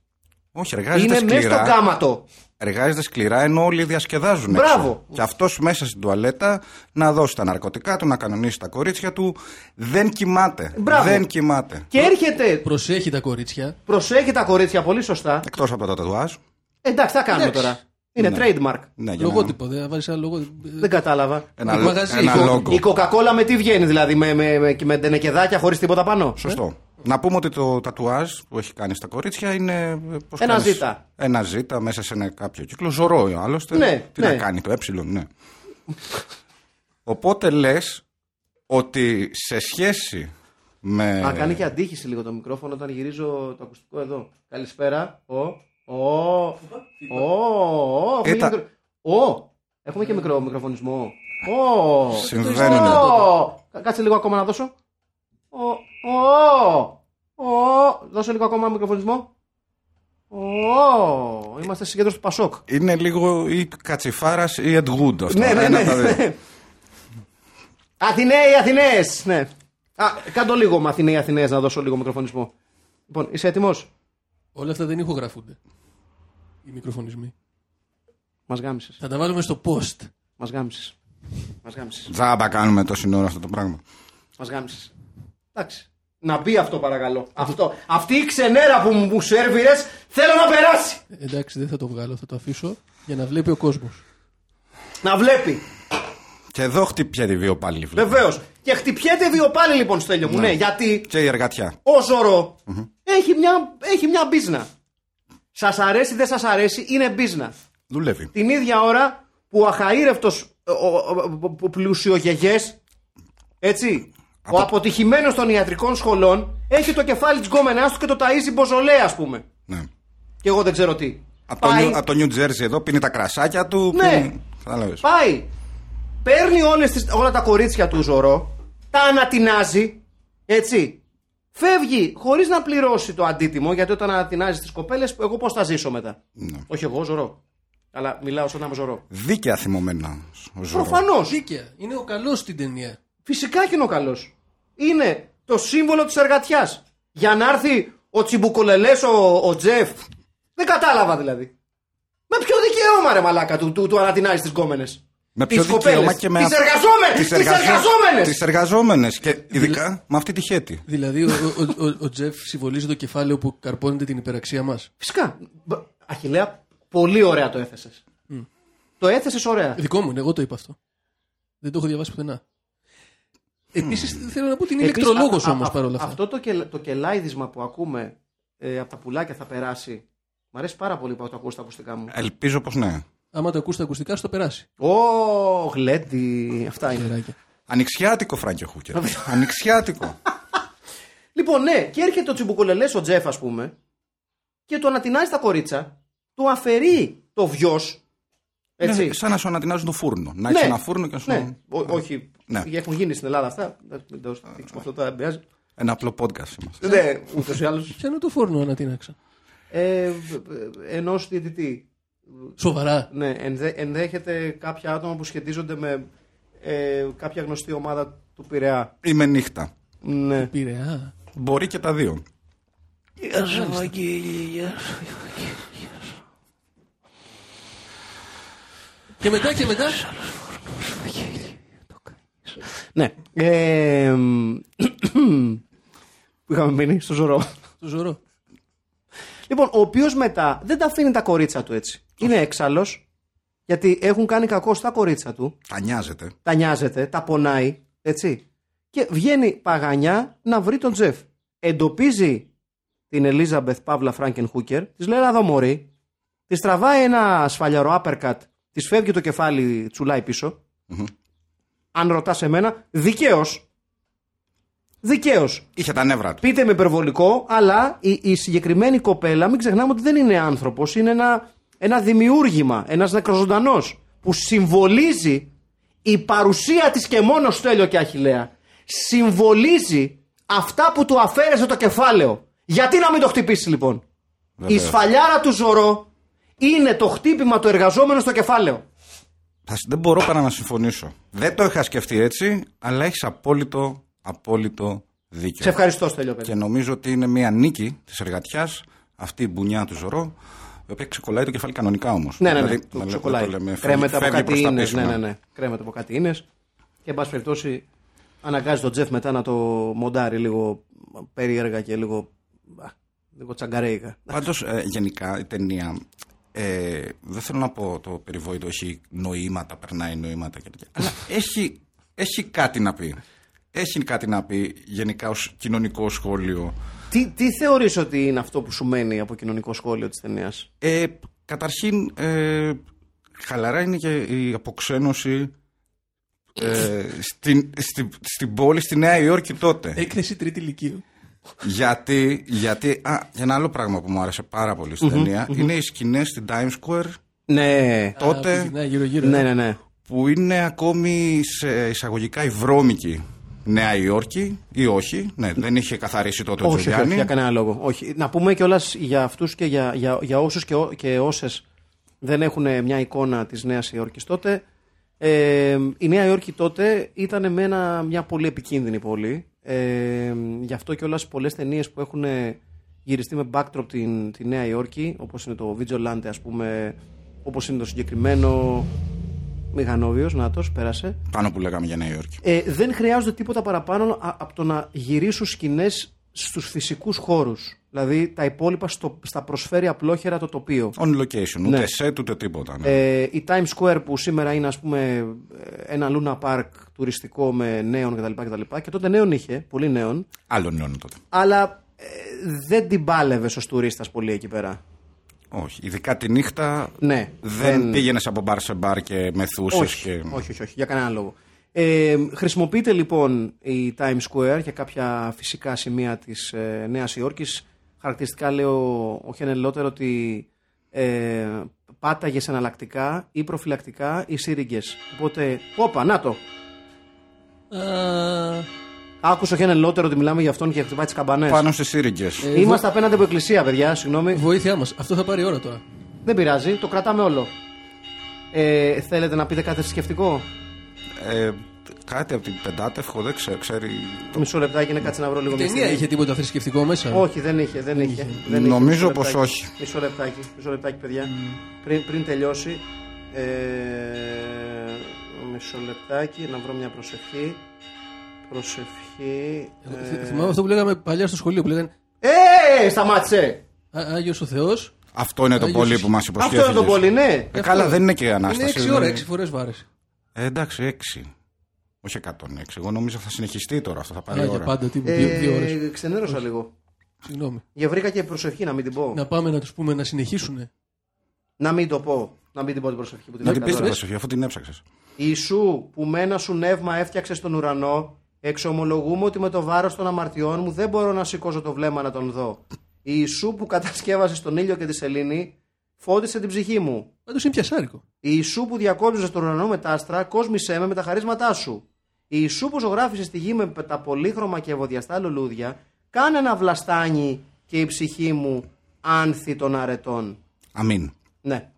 Όχι, εργάζεται Είναι μέσα σκληρά. στο κάματο. Εργάζεται σκληρά ενώ όλοι διασκεδάζουν Μπράβο. έξω. Και αυτός μέσα στην τουαλέτα να δώσει τα ναρκωτικά του, να κανονίσει τα κορίτσια του. Δεν κοιμάται. Μπράβο. Δεν κοιμάται. Και έρχεται, Προσέχει τα κορίτσια. προσέχει τα κορίτσια πολύ σωστά. Εκτός από το τατουάζ. Εντάξει, θα κάνουμε Εντάξει. τώρα. Είναι Ναι. trademark. Ναι, για να- Λογότυπο. Δεν θα βάλεις ένα λογότυπο. Δεν κατάλαβα. Ένα, Το λο- μαγαζί, ένα η κο- λόγο. Η κοκακόλα με τι βγαίνει, δηλαδή, με, με, με, με τενεκεδάκια χωρίς τίποτα πάνω; Σωστό. Να πούμε ότι το τατουάζ που έχει κάνει στα κορίτσια είναι. ε, πώς Ένα κάνεις- ζήτα. Ένα ζήτα μέσα σε ένα κάποιο κύκλο. Ζωρό άλλωστε. Ναι, Τι ναι. να κάνει το ε, ναι. Οπότε λες ότι σε σχέση Με... Α, κάνει και αντίχηση λίγο το μικρόφωνο όταν γυρίζω το ακουστικό εδώ. Καλησπέρα. Ο. Ο. Ο. Ο. Ήταν- μικρό- Ο. Έχουμε και μικρό μικροφωνισμό. Ο. Συμβαίνουν. Ο. Κα- Κάτσε λίγο ακόμα να δώσω. Ο. Ο. Ο. Δώσε λίγο ακόμα μικροφωνισμό. Ο. Είμαστε συγκέντρωση του Πασόκ. Είναι λίγο ή Κατσιφάρας ή Ed Wood αυτό. Ναι, ναι, Ένα ναι. από τα δύο. Αθηναίοι, Αθηναίες, ναι. Α, κάντο λίγο με Αθηναίοι, Αθηναίες να δώσω λίγο μικροφωνισμό. Λοιπόν, είσαι έτοιμος; Όλα αυτά δεν ηχογραφούνται. Οι μικροφωνισμοί. Μας γάμισες. Θα τα βάλουμε στο post. Μας γάμισες. Μας γάμισες. Τζάμπα κάνουμε τόση ώρα αυτό το πράγμα. Μας γάμισες. Εντάξει. Να μπει αυτό παρακαλώ. Αυτό. Αυτή η ξενέρα που μου σερβιρες θέλω να περάσει. Ε, εντάξει, δεν θα το βγάλω, θα το αφήσω για να βλέπει ο κόσμος. Να βλέπει. Και εδώ χτυπιέται δύο πάλι. βλέπω. Βεβαίως. Και χτυπιέται βιοπάλι λοιπόν Στέλιο μου. Ναι, γιατί Και η εργατιά. ο ζωρο έχει, μια, έχει μια μπίζνα. Σας αρέσει, δεν σας αρέσει, είναι μπίζνα. Δουλεύει. Την ίδια ώρα που ο αχαήρευτος ο, ο, ο, ο πλουσιογεγές, έτσι, ο αποτυχημένος των ιατρικών σχολών έχει το κεφάλι της γκόμενάς του και το ταΐζει μποζολέ ας πούμε. Ναι. Και εγώ δεν ξέρω τι. Από το, Πάει, New, από το New Jersey εδώ πίνει τα κρασάκια του. Ναι. πίνει- Κατάλαβες. πάει, παίρνει όλες τις, όλα τα κορίτσια του Ζωρό, τα ανατινάζει, έτσι, φεύγει χωρίς να πληρώσει το αντίτιμο, γιατί όταν ανατινάζεις τις κοπέλες, εγώ πώς θα ζήσω μετά; Ναι. Όχι εγώ, Ζωρό. Αλλά μιλάω σαν να είμαι Ζωρό. Δίκαια θυμωμένα. Ο Ζωρό. Προφανώς. Δίκαια. Είναι ο καλός στην ταινία. Φυσικά και είναι ο καλός. Είναι το σύμβολο της εργατιάς. Για να έρθει ο τσιμπουκολελές ο, ο Τζεφ. Δεν κατάλαβα δηλαδή. Με ποιο δικαίωμα ρε μαλάκα του, του, του ανατινάζεις τις γκόμενες; Με ποιο δικαίωμα και με. Τις εργαζόμενες! Τις Τις εργαζο- εργαζόμενες! Τις εργαζόμενες. Και ειδικά με αυτή τη χέτη. Δηλαδή, ο, ο, ο, ο Τζεφ συμβολίζει το κεφάλαιο που καρπώνεται την υπεραξία μας. Φυσικά. Μπ- Αχιλέα, πολύ ωραία το έθεσες. Το έθεσες ωραία. Δικό μου είναι, εγώ το είπα αυτό. Δεν το έχω διαβάσει πουθενά. Επίσης, θέλω να πω ότι είναι Επίσης, ηλεκτρολόγος α- α- όμως α- παρόλα αυτά. Αυτό το, κελ, το κελάιδισμα που ακούμε ε, από τα πουλάκια θα περάσει. Μ' αρέσει πάρα πολύ που το ακούω στα ακουστικά μου. Ελπίζω πως ναι. Άμα το ακούς τα ακουστικά, στο περάσει. Ω, γλέντι. Αυτά είναι. Γεράκια. Ανοιξιάτικο Φράγκο Χούκερ. Ανοιξιάτικο. Λοιπόν, ναι, και έρχεται ο τσιμπουκολελές ο Τζεφ, ας πούμε, και του ανατινάζει τα κορίτσα, του αφαιρεί το βιο. Έτσι. Ναι, σαν να σου ανατινάζουν το φούρνο. Να Ναι. έχει ένα φούρνο και να σου. Ναι, Ό- όχι. Ναι. Έχουν γίνει στην Ελλάδα αυτά. Δεν το δείξουμε αυτό τώρα, δεν πειράζει. Ένα απλό podcast είμαστε. Ναι, ούτως ή άλλως. Ποια είναι το φόρνο ανατείναξα. Ε, Ενός διαιτητή. Σοβαρά. Ναι, ενδέ, ενδέχεται κάποια άτομα που σχετίζονται με ε, κάποια γνωστή ομάδα του Πειραιά. Είμαι νύχτα. Ναι. Πειραιά. Μπορεί και τα δύο. Και μετά και μετά. Ναι. Ε, μ, που είχαμε μείνει στο ζωρό. Το ζωρό. Λοιπόν, ο οποίος μετά δεν τα αφήνει τα κορίτσα του έτσι. Είναι έξαλλος, γιατί έχουν κάνει κακό στα κορίτσα του. Τα νοιάζεται. Τα νοιάζεται, τα πονάει, έτσι. Και βγαίνει παγανιά να βρει τον Τζεφ. Εντοπίζει την Ελίζαμπεθ Παύλα Φράγκεν Χούκερ, της λέει: «Έλα εδώ, Μωρή. Της τραβάει ένα σφαλιαρό άπερκατ, της φεύγει το κεφάλι, τσουλάει πίσω. Αν ρωτάς εμένα, δικαίως. Δικαίως. Είχε τα νεύρα του. Πείτε με υπερβολικό, αλλά η, η συγκεκριμένη κοπέλα, μην ξεχνάμε ότι δεν είναι άνθρωπος, είναι ένα, ένα δημιούργημα, ένας νεκροζωντανός που συμβολίζει η παρουσία της και μόνος Στέλιο και Αχηλέα. Συμβολίζει αυτά που του αφαίρεσε το κεφάλαιο. Γιατί να μην το χτυπήσει λοιπόν; Η Βεβαίως. σφαλιάρα του Ζωρό είναι το χτύπημα του εργαζόμενου στο κεφάλαιο. Θα σ- Δεν μπορώ παρά να συμφωνήσω. Δεν το είχα σκεφτεί έτσι, αλλά έχεις απόλυτο, απόλυτο δίκιο. Σε ευχαριστώ Στέλιο παιδί. Και νομίζω ότι είναι μια νίκη της εργατιάς, αυτή η μπουνιά του Ζωρό, η οποία ξεκολλάει το κεφάλι κανονικά όμως. Ναι, ναι, ναι. το ξεκολλάει. Κρέμεται από κάτι ίνες, Ναι, ναι, ναι. Κρέμεται από κάτι ίνες. Και εν πάση περιπτώσει αναγκάζει τον Τζεφ μετά να το μοντάρει λίγο περίεργα και λίγο, α, λίγο τσαγκαρέικα. Πάντως, γενικά η ταινία. Ε, δεν θέλω να πω το περιβόητο έχει νοήματα, περνάει νοήματα και τέτοια. Αλλά έχει, έχει κάτι να πει. Έχει κάτι να πει γενικά ως κοινωνικό σχόλιο. Τι, τι θεωρείς ότι είναι αυτό που σου μένει από κοινωνικό σχόλιο της ταινίας; Ε, καταρχήν, ε, χαλαρά είναι και η αποξένωση ε, στην, στην, στην πόλη στη Νέα Υόρκη τότε. Έκθεση τρίτη ηλικίου. γιατί, γιατί, α, για ένα άλλο πράγμα που μου άρεσε πάρα πολύ στην ταινία είναι οι σκηνές στην Times Square Ναι. τότε Ναι, γύρω-γύρω. Ναι, ναι, ναι. που είναι ακόμη σε εισαγωγικά η βρώμικη Νέα Υόρκη ή όχι. Ναι, δεν είχε καθαρίσει τότε ο Όχι, όχι, όχι, Τζουλιάνι. για κανένα λόγο. Όχι. Να πούμε κιόλας για αυτούς και για, για, για όσους και, ό- και όσες δεν έχουν μια εικόνα της Νέας Υόρκης τότε. Ε, η Νέα Υόρκη τότε ήταν με ένα, μια πολύ επικίνδυνη πόλη. Ε, γι' αυτό κιόλας πολλές ταινίες που έχουν γυριστεί με backdrop την, τη Νέα Υόρκη, όπως είναι το Vigilante, ας πούμε, όπως είναι το συγκεκριμένο. Μηγανόβιος, νάτος, πέρασε. Πάνω που λέγαμε για Νέα Υόρκη. Ε, δεν χρειάζονται τίποτα παραπάνω α- από το να γυρίσουν σκηνές στους φυσικούς χώρους. Δηλαδή τα υπόλοιπα στο, στα προσφέρει απλόχερα το τοπίο. On location, ούτε Ναι. set ούτε τίποτα. Ναι. Ε, η Times Square που σήμερα είναι ας πούμε ε, ένα Luna Park τουριστικό με νέων κτλ. κτλ. Και τότε νέων είχε, πολύ νέων, Άλλο νιώνω τότε. αλλά ε, δεν την πάλευε ως τουρίστας πολύ εκεί πέρα. Όχι. Ειδικά τη νύχτα Ναι, δεν, δεν- πήγαινες από μπαρ σε μπαρ και μεθούσες. Όχι, Και... όχι, όχι, όχι, για κανένα λόγο. Ε, χρησιμοποιείται λοιπόν η Times Square για κάποια φυσικά σημεία της ε, Νέας Υόρκης. Χαρακτηριστικά λέει ο, ο Χένελ Λότερ ότι ε, πάταγες σε εναλλακτικά ή προφυλακτικά ή σύριγγες. Οπότε, όπα, να το. Α, Άκουσε ο Χένελ Λότερ ότι μιλάμε για αυτόν και χτυπάει τις καμπανές. Πάνω στις σύριγγες. Ε, Είμαστε απέναντι από εκκλησία, παιδιά, συγγνώμη. Βοήθειά μας. Αυτό θα πάρει ώρα τώρα. Δεν πειράζει, το κρατάμε όλο. Ε, θέλετε να πείτε κάτι θρησκευτικό; Ε, κάτι από την πεντάτευχο δεν ξέρω. Ξέρει... Μισό λεπτάκι να κάτσε να βρω λίγο Η μια ταινία στιγμή. είχε τίποτα θρησκευτικό μέσα; Όχι, δεν είχε, δεν είχε. Δεν είχε. Νομίζω Μισό πως λεπτάκι. όχι. Μισό λεπτάκι, μισό λεπτάκι, παιδιά. Πριν, πριν τελειώσει. Ε, μισό λεπτάκι, να βρω μια προσευχή. Προσευχή. Εγώ θυ- Ε, Θυμάμαι αυτό που λέγαμε παλιά στο σχολείο που λέγανε ε, σταμάτησε! Άγιος ο Θεός Αυτό είναι το Άγιος- πολύ που μας Αυτό υποσχέθηκες. είναι το πολύ, ναι. Ε, καλά, δεν είναι και η Είναι ανάσταση. 6 δεν ώρα, είναι- 6 φορές βάρεσε. Ε, εντάξει, 6. Όχι 106. Εγώ νομίζω θα συνεχιστεί τώρα. Αυτό θα πάρει Α, για ώρα. πάντα, τι, δύο, δύο ώρες. Ε, ξενέρωσα λίγο. Συγγνώμη. Για βρήκα και προσευχή, να μην την πω. Να πάμε να τους πούμε να συνεχίσουν. Να μην το πω. Να μην την πω την προσευχή που την Να την βρήκα πεις την τώρα. προσοχή, αφού την έψαξες. Ιησού που με ένα σου νεύμα έφτιαξες τον ουρανό, εξομολογούμε ότι με το βάρος των αμαρτιών μου δεν μπορώ να σηκώσω το βλέμμα να τον δω. Ιησού που κατασκεύασε τον ήλιο και τη σελήνη, φώτισε την ψυχή μου. Πάντως είναι πιασάρικο. Ιησού που διακόψε τον ουρανό με τα άστρα, κόσμησέ με με τα χαρίσματά σου. Ιησού που ζωγράφησε στη γη με τα πολύχρωμα και ευωδιαστά λουλούδια, κάνε ένα βλαστάνι και η ψυχή μου άνθη των αρετών. Αμήν. Ναι.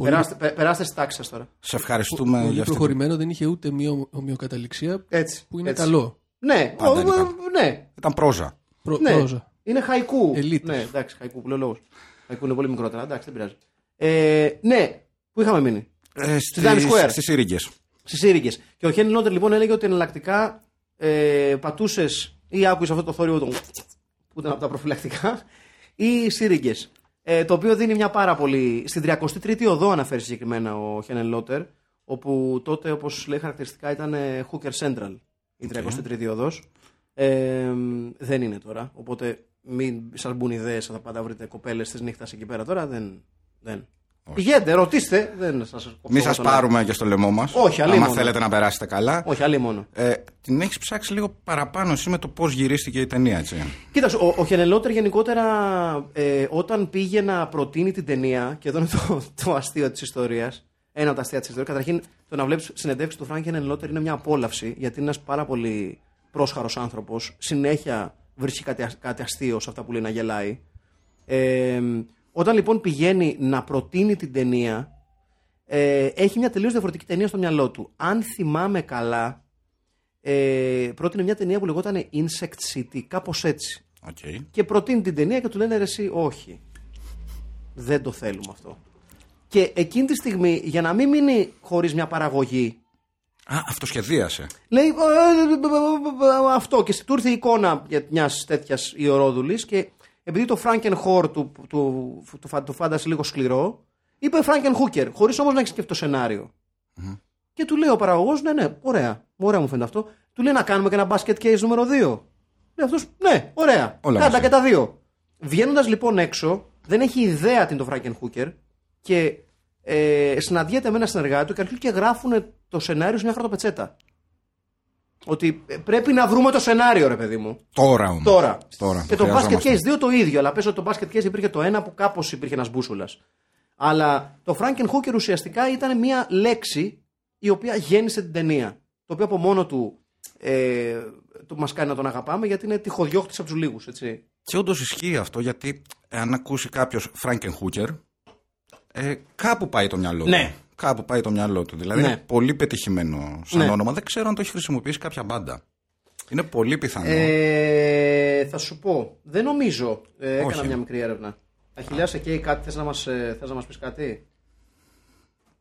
Πολύ- Περάστε, πε- περάστε στη τάξη σας τώρα. Σε ευχαριστούμε Πολύ για αυτή την προχωρημένο δεν είχε ούτε μία ομοιοκαταληξία Έτσι. που είναι έτσι. καλό. Ναι, Πάντα ο- είναι ο- καλό. ναι, Ήταν πρόζα. Προ, ναι. Πρόζα. Είναι χαϊκού. Ελίτης. Ναι, εντάξει, χαϊκού που λέει ο λόγος. Χαϊκού είναι πολύ μικρότερα. Εντάξει, δεν πειράζει. Ε, ναι, πού είχαμε μείνει; Ε, Times Square. Στις σύριγγε. Στις Σύριγγε. Και ο Χένι Λότερ λοιπόν έλεγε ότι εναλλακτικά ε, πατούσες ή άκουσες αυτό το θόρυβο του που ήταν από τα προφυλακτικά ή Σύριγγε. Ε, το οποίο δίνει μια πάρα πολύ. Στην 33η οδό αναφέρει συγκεκριμένα ο Χένεν Λότερ, όπου τότε, όπως λέει χαρακτηριστικά, ήταν ε, Hooker Central η 33η οδός. Ε, δεν είναι τώρα. Οπότε μην σα μπουν ιδέε, θα πάντα βρείτε κοπέλες της νύχτας εκεί πέρα τώρα. Δεν. δεν. Πηγαίνετε, ρωτήστε. Δεν σας κόψω Μην εγώ σας τον πάρουμε και στο λαιμό μας. Όχι, Αν αλίμονο. θέλετε να περάσετε καλά. Όχι, άλλη μόνο. Ε, την έχεις ψάξει λίγο παραπάνω εσύ με το πώς γυρίστηκε η ταινία, έτσι. Κοίταξε, ο, ο Χενενλότερ γενικότερα ε, όταν πήγε να προτείνει την ταινία, και εδώ είναι το, το αστείο της ιστορίας, ένα από τα αστεία της ιστορίας. Καταρχήν, το να βλέπεις συνεντεύξεις του Φρανκ Χενενλότερ είναι μια απόλαυση, γιατί είναι ένας πάρα πολύ πρόσχαρος άνθρωπος. Συνέχεια βρίσκει κάτι, α- κάτι αστείο σε αυτά που λέει να γελάει. Ε, όταν λοιπόν πηγαίνει να προτείνει την ταινία, ε, έχει μια τελείως διαφορετική ταινία στο μυαλό του. Αν θυμάμαι καλά, ε, πρότεινε μια ταινία που λεγόταν Insect City, κάπως έτσι. Okay. Και προτείνει την ταινία και του λένε ρε εσύ, όχι. Δεν το θέλουμε αυτό. Και εκείνη τη στιγμή, για να μην μείνει χωρίς μια παραγωγή, Α, αυτοσχεδίασε. λέει «Ε, ε, αυτό και του ήρθε η εικόνα μια τέτοια ιερόδουλη και επειδή το Frankenhor του, του, του, του, φα- του φάντασε λίγο σκληρό, είπε Frankenhooker, χωρίς όμως να έχει σκεφτεί το σενάριο. Και του λέει ο παραγωγός, ναι, ναι, ωραία, ωραία μου φαίνεται αυτό. Του λέει να κάνουμε και ένα basket case νούμερο 2. Λέει αυτός, ναι, ωραία. Όλα Κάντα μαζί. και τα δύο. Βγαίνοντας λοιπόν έξω, δεν έχει ιδέα τι είναι το Frankenhooker και ε, συναντιέται με ένα συνεργάτη του και αρχίζουν και γράφουν το σενάριο σε μια χαρτοπετσέτα. Ότι ε, πρέπει να βρούμε το σενάριο, ρε παιδί μου. Τώρα όμως. Τώρα. Τώρα, και το Basket χρειαζόμαστε. Case 2 το ίδιο. Αλλά πες ότι το Basket Case υπήρχε το ένα που κάπως υπήρχε ένας μπούσουλας. Αλλά το Frankenhooker ουσιαστικά ήταν μια λέξη η οποία γέννησε την ταινία. Το οποίο από μόνο του ε, το μας κάνει να τον αγαπάμε γιατί είναι τυχοδιώχτης από τους λίγους, έτσι. Και όντως ισχύει αυτό γιατί αν ακούσει κάποιος Frankenhooker, ε, κάπου πάει το μυαλό του. Ναι. Κάπου πάει το μυαλό του. Δηλαδή Ναι. είναι πολύ πετυχημένο σαν Ναι. όνομα. Δεν ξέρω αν το έχει χρησιμοποιήσει κάποια μπάντα. Είναι πολύ πιθανό. Ε, θα σου πω, δεν νομίζω. Ε, έκανα Όχι. μια μικρή έρευνα. Αχιλιά, σε καίει κάτι, θες να μας, ε, θες να μας πεις κάτι;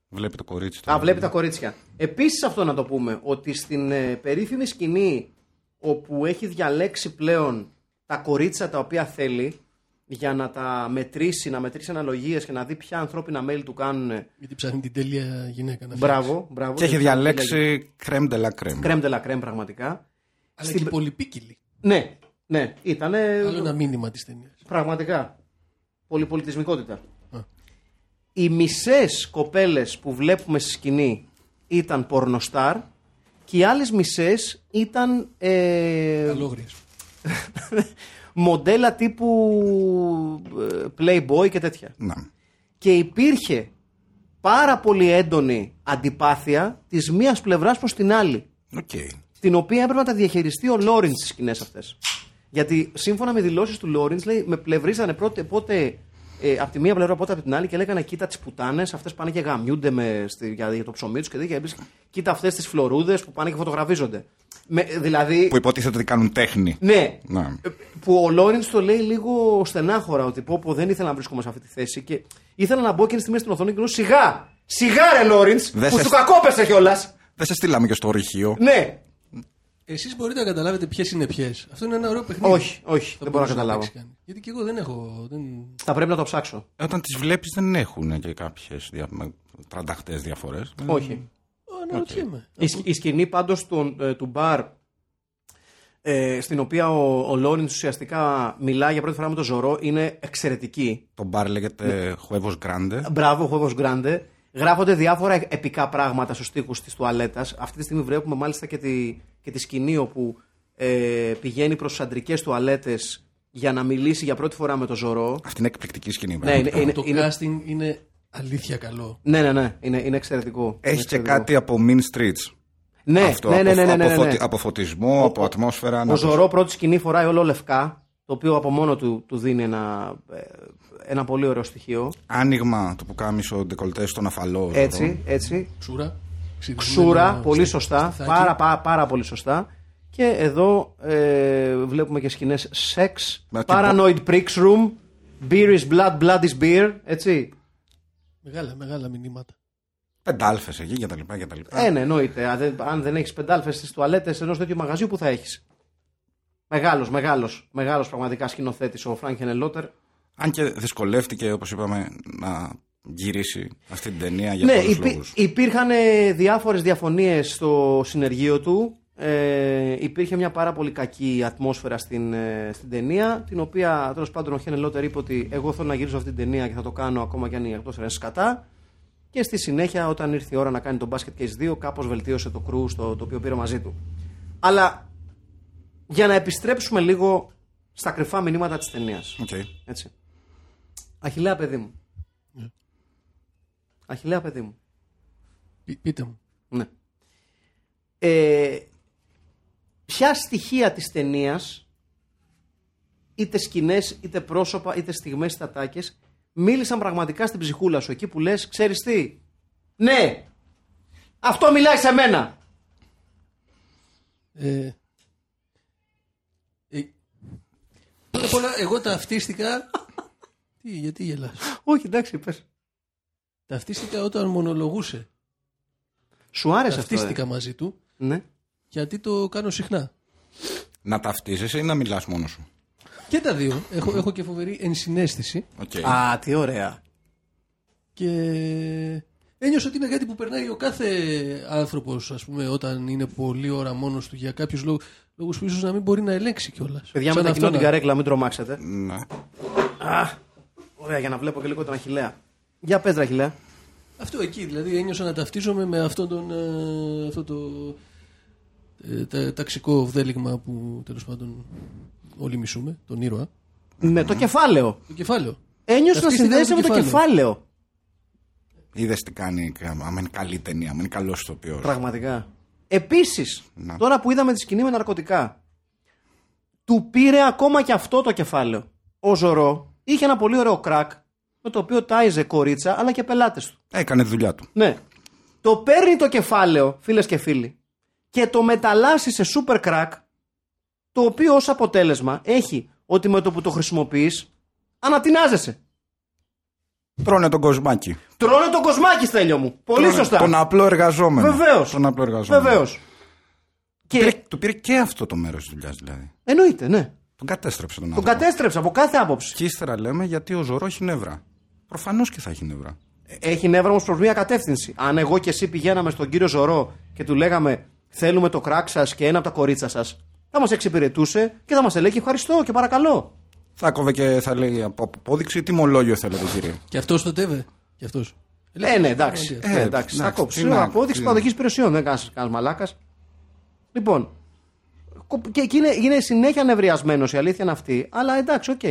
Βλέπει το κορίτσι του. Α, βλέπει τα κορίτσια. Επίσης αυτό να το πούμε, ότι στην ε, περίφημη σκηνή όπου έχει διαλέξει πλέον τα κορίτσια τα οποία θέλει για να τα μετρήσει, να μετρήσει αναλογίες και να δει ποια ανθρώπινα μέλη του κάνουν. Γιατί ψάχνει την τέλεια γυναίκα να φτιάξει. Μπράβο, μπράβο. Και έχει διαλέξει crème de la crème. Κρέμ de la crème πραγματικά. Αλλά Στην- και πολυπίκυλη. Ναι, ναι, ήταν Άλλο ένα μήνυμα της ταινίας. πραγματικά πολυπολιτισμικότητα. Α. Οι μισές κοπέλες που βλέπουμε στη σκηνή ήταν πορνοστάρ και οι άλλες μισές ήταν ε, Καλόγριες. μοντέλα τύπου ε, Playboy και τέτοια. Να. Και υπήρχε πάρα πολύ έντονη αντιπάθεια της μίας πλευράς προς την άλλη. Οκ. την οποία έπρεπε να τα διαχειριστεί ο Λόριν στις σκηνές αυτές. Γιατί σύμφωνα με δηλώσεις του Λόριντς, λέει, με πλευρίζανε πρώτε, πότε ε, από τη μία πλευρά, πότε από την άλλη και λέγανε Κοίτα τις πουτάνες, αυτές πάνε και γαμιούνται με, στη, για, για το ψωμί τους και τέτοια. Επίσης, Κοίτα αυτές τις φλωρούδες που πάνε και φωτογραφίζονται. Με, δηλαδή. Που υποτίθεται ότι κάνουν τέχνη. Ναι, Να. ε, που ο Λόρινς το λέει λίγο στενάχωρα ότι πω, πω δεν ήθελα να βρίσκομαι σε αυτή τη θέση και ήθελα να μπω εκείνη τη στιγμή στην οθόνη και λέω Σιγά! Σιγά ρε Λόρινς! Δεν Που σε- σου κακόπεσε κιόλας! Δεν σε στείλαμε και στο ρηχείο. Ναι! Εσείς μπορείτε να καταλάβετε ποιες είναι ποιες. Αυτό είναι ένα ωραίο παιχνίδι. Όχι, όχι, Θα δεν μπορώ να μπορούσε καταλάβω. παίξεις κανείς. Γιατί και εγώ δεν έχω. Δεν... Θα πρέπει να το ψάξω. Όταν τις βλέπεις δεν έχουν και κάποιες δια... τρανταχτές διαφορές. Όχι. Ω, Αναρωτιέμαι. Η, σκ- η σκηνή πάντως του, ε, του μπαρ ε, στην οποία ο, ο Λόρινς ουσιαστικά μιλάει για πρώτη φορά με τον Ζωρό είναι εξαιρετική. Το μπαρ λέγεται Huevos Grande. Μπράβο, Χόβο Γκράντε. Γράφονται διάφορα επικά πράγματα στους τοίχου της τουαλέτας. Αυτή τη στιγμή βλέπουμε μάλιστα και τη, και τη σκηνή όπου ε, πηγαίνει προς τις αντρικές τουαλέτες για να μιλήσει για πρώτη φορά με τον Ζωρό. Αυτή είναι εκπληκτική σκηνή. Ναι, πραγματικά. είναι- το είναι- casting είναι αλήθεια καλό. Ναι, ναι, ναι, είναι, είναι εξαιρετικό. Είναι Έχει και εξαιρετικό. κάτι από Mean Streets. Ναι, Αυτό, ναι, ναι, από, ναι, ναι, ναι, από, ναι. φωτι- από φωτισμό, από ατμόσφαιρα. να Ο το- Ζωρό πρώτη σκηνή φοράει όλο λευκά, το οποίο από μόνο του, του δίνει ένα, ε, ένα πολύ ωραίο στοιχείο. Άνοιγμα του που κάμισο ντεκολτές στον αφαλό. Έτσι, έτσι. Ξούρα. Ξούρα, ξυρισμένο πολύ στο- σωστά. στιθάκι. Πάρα, πάρα, πάρα πολύ σωστά. Και εδώ ε, βλέπουμε και σκηνές σεξ, Μα τι paranoid pricks room, beer is blood, blood is beer, έτσι. Μεγάλα, μεγάλα μηνύματα. Πεντάλφες εκεί κτλ. κτλ. Ε, ναι, εννοείται. Αν δεν, αν δεν έχεις πεντάλφες στις τουαλέτες ενός τέτοιου μαγαζιού, που θα έχεις; Μεγάλος, μεγάλος, μεγάλος πραγματικά σκηνοθέτης ο Φρανκ Χενελότερ. Αν και δυσκολεύτηκε, όπως είπαμε, να γυρίσει αυτή την ταινία για Ναι, πολλούς υπή, λόγους. υπήρχαν ε, διάφορες διαφωνίες στο συνεργείο του. Ε, υπήρχε μια πάρα πολύ κακή ατμόσφαιρα στην, ε, στην ταινία, την οποία τέλος πάντων ο Χενελότερ είπε ότι εγώ θέλω να γυρίσω αυτή την ταινία και θα το κάνω ακόμα και αν η ατμόσφαιρα είναι σκατά. Και στη συνέχεια, όταν ήρθε η ώρα να κάνει τον Basket Case 2, κάπως βελτίωσε το crew στο το οποίο πήρε μαζί του. Αλλά για να επιστρέψουμε λίγο στα κρυφά μηνύματα της ταινίας. Οκ. Έτσι. Αχιλέα παιδί μου. Ναι. Αχιλέα παιδί μου. Πεί- Πείτε μου. Ναι. Ε, ποια στοιχεία της ταινίας, είτε σκηνές, είτε πρόσωπα, είτε στιγμές, είτε ατάκες, μίλησαν πραγματικά στην ψυχούλα σου. Εκεί που λες, ξέρεις τι, ναι, αυτό μιλάει σε μένα. Ε, ε, πρώτα απ' όλα, εγώ ταυτίστηκα. Τι, γιατί γελάς; Όχι, εντάξει, πες. Ταυτίστηκα όταν μονολογούσε. Σου άρεσε αυτό. Ταυτίστηκα Ε; μαζί του Ναι. γιατί το κάνω συχνά. Να ταυτίζεσαι ή να μιλάς μόνο σου; Και τα δύο. Έχω, έχω και φοβερή ενσυναίσθηση Οκ. Α, τι ωραία. και ένιωσα ότι είναι κάτι που περνάει ο κάθε άνθρωπος ας πούμε όταν είναι πολλή ώρα μόνος του για κάποιους λόγους, λόγους που ίσως να μην μπορεί να ελέγξει κιόλας. Παιδιά, Σαν μετακινώ αυτό την να- καρέκλα, μην τρομάξετε. Ναι. Α, ωραία, για να βλέπω και λίγο τον Αχιλέα. Για πες, ρε, Αχιλέα. Αυτό εκεί, δηλαδή ένιωσα να ταυτίζομαι με αυτόν τον, ε, αυτό το ε, τα- ταξικό βδέλιγμα που τέλος πάντων όλοι μισούμε, τον ήρωα. Ναι, το κεφάλαιο. Το κεφάλαιο. Ένιωσε να Ταυτίστηκα συνδέεσαι με με το το κεφάλαιο. Είδες τι κάνει, άμα είναι καλή ταινία, άμα είναι καλός ηθοποιός. Πραγματικά. Επίσης, Να. τώρα που είδαμε τη σκηνή με ναρκωτικά, του πήρε ακόμα και αυτό το κεφάλαιο. Ο Ζωρό είχε ένα πολύ ωραίο κρακ με το οποίο τάιζε κορίτσα αλλά και πελάτες του. Έκανε τη δουλειά του. Ναι. Το παίρνει το κεφάλαιο, φίλες και φίλοι, και το μεταλλάσσει σε super crack, το οποίο ως αποτέλεσμα έχει ότι με το που το χρησιμοποιείς ανατινάζεσαι. Τρώνε τον κοσμάκι. Τρώνε το κοσμάκι, Στέλιο μου. Πολύ Τρώνε σωστά. Τον απλό εργαζόμενο. Βεβαίως. Τον απλό εργαζόμενο. Βεβαίως. Και Πήρε, του πήρε και αυτό το μέρος της δουλειάς δηλαδή. εννοείται, ναι. Τον κατέστρεψε τον Τον άνθρωπο. κατέστρεψε από κάθε άποψη. Και ύστερα λέμε γιατί ο Ζωρό έχει νεύρα. Προφανώς και θα έχει νεύρα. Έχει νεύρα όμως προς μία κατεύθυνση. Αν εγώ και εσύ πηγαίναμε στον κύριο Ζορό και του λέγαμε Θέλουμε το crack σας και ένα από τα κορίτσια σας, θα μας εξυπηρετούσε και θα μας έλεγε ευχαριστώ και παρακαλώ. Θα κόβε και θα λέει από απόδειξη τιμολόγιο θέλετε κύριε. Και αυτός το τέβε. Και αυτός. Ε, ναι, εντάξει. Ε, ναι, εντάξει. Θα εντάξει, κόψει. τι να- Απόδειξη τι- παραδοχής υπηρεσιών. Δεν κάνεις μαλάκας. Λοιπόν. κο- Και εκεί είναι, είναι συνέχεια νευριασμένος, η αλήθεια είναι αυτή. Αλλά εντάξει, οκ.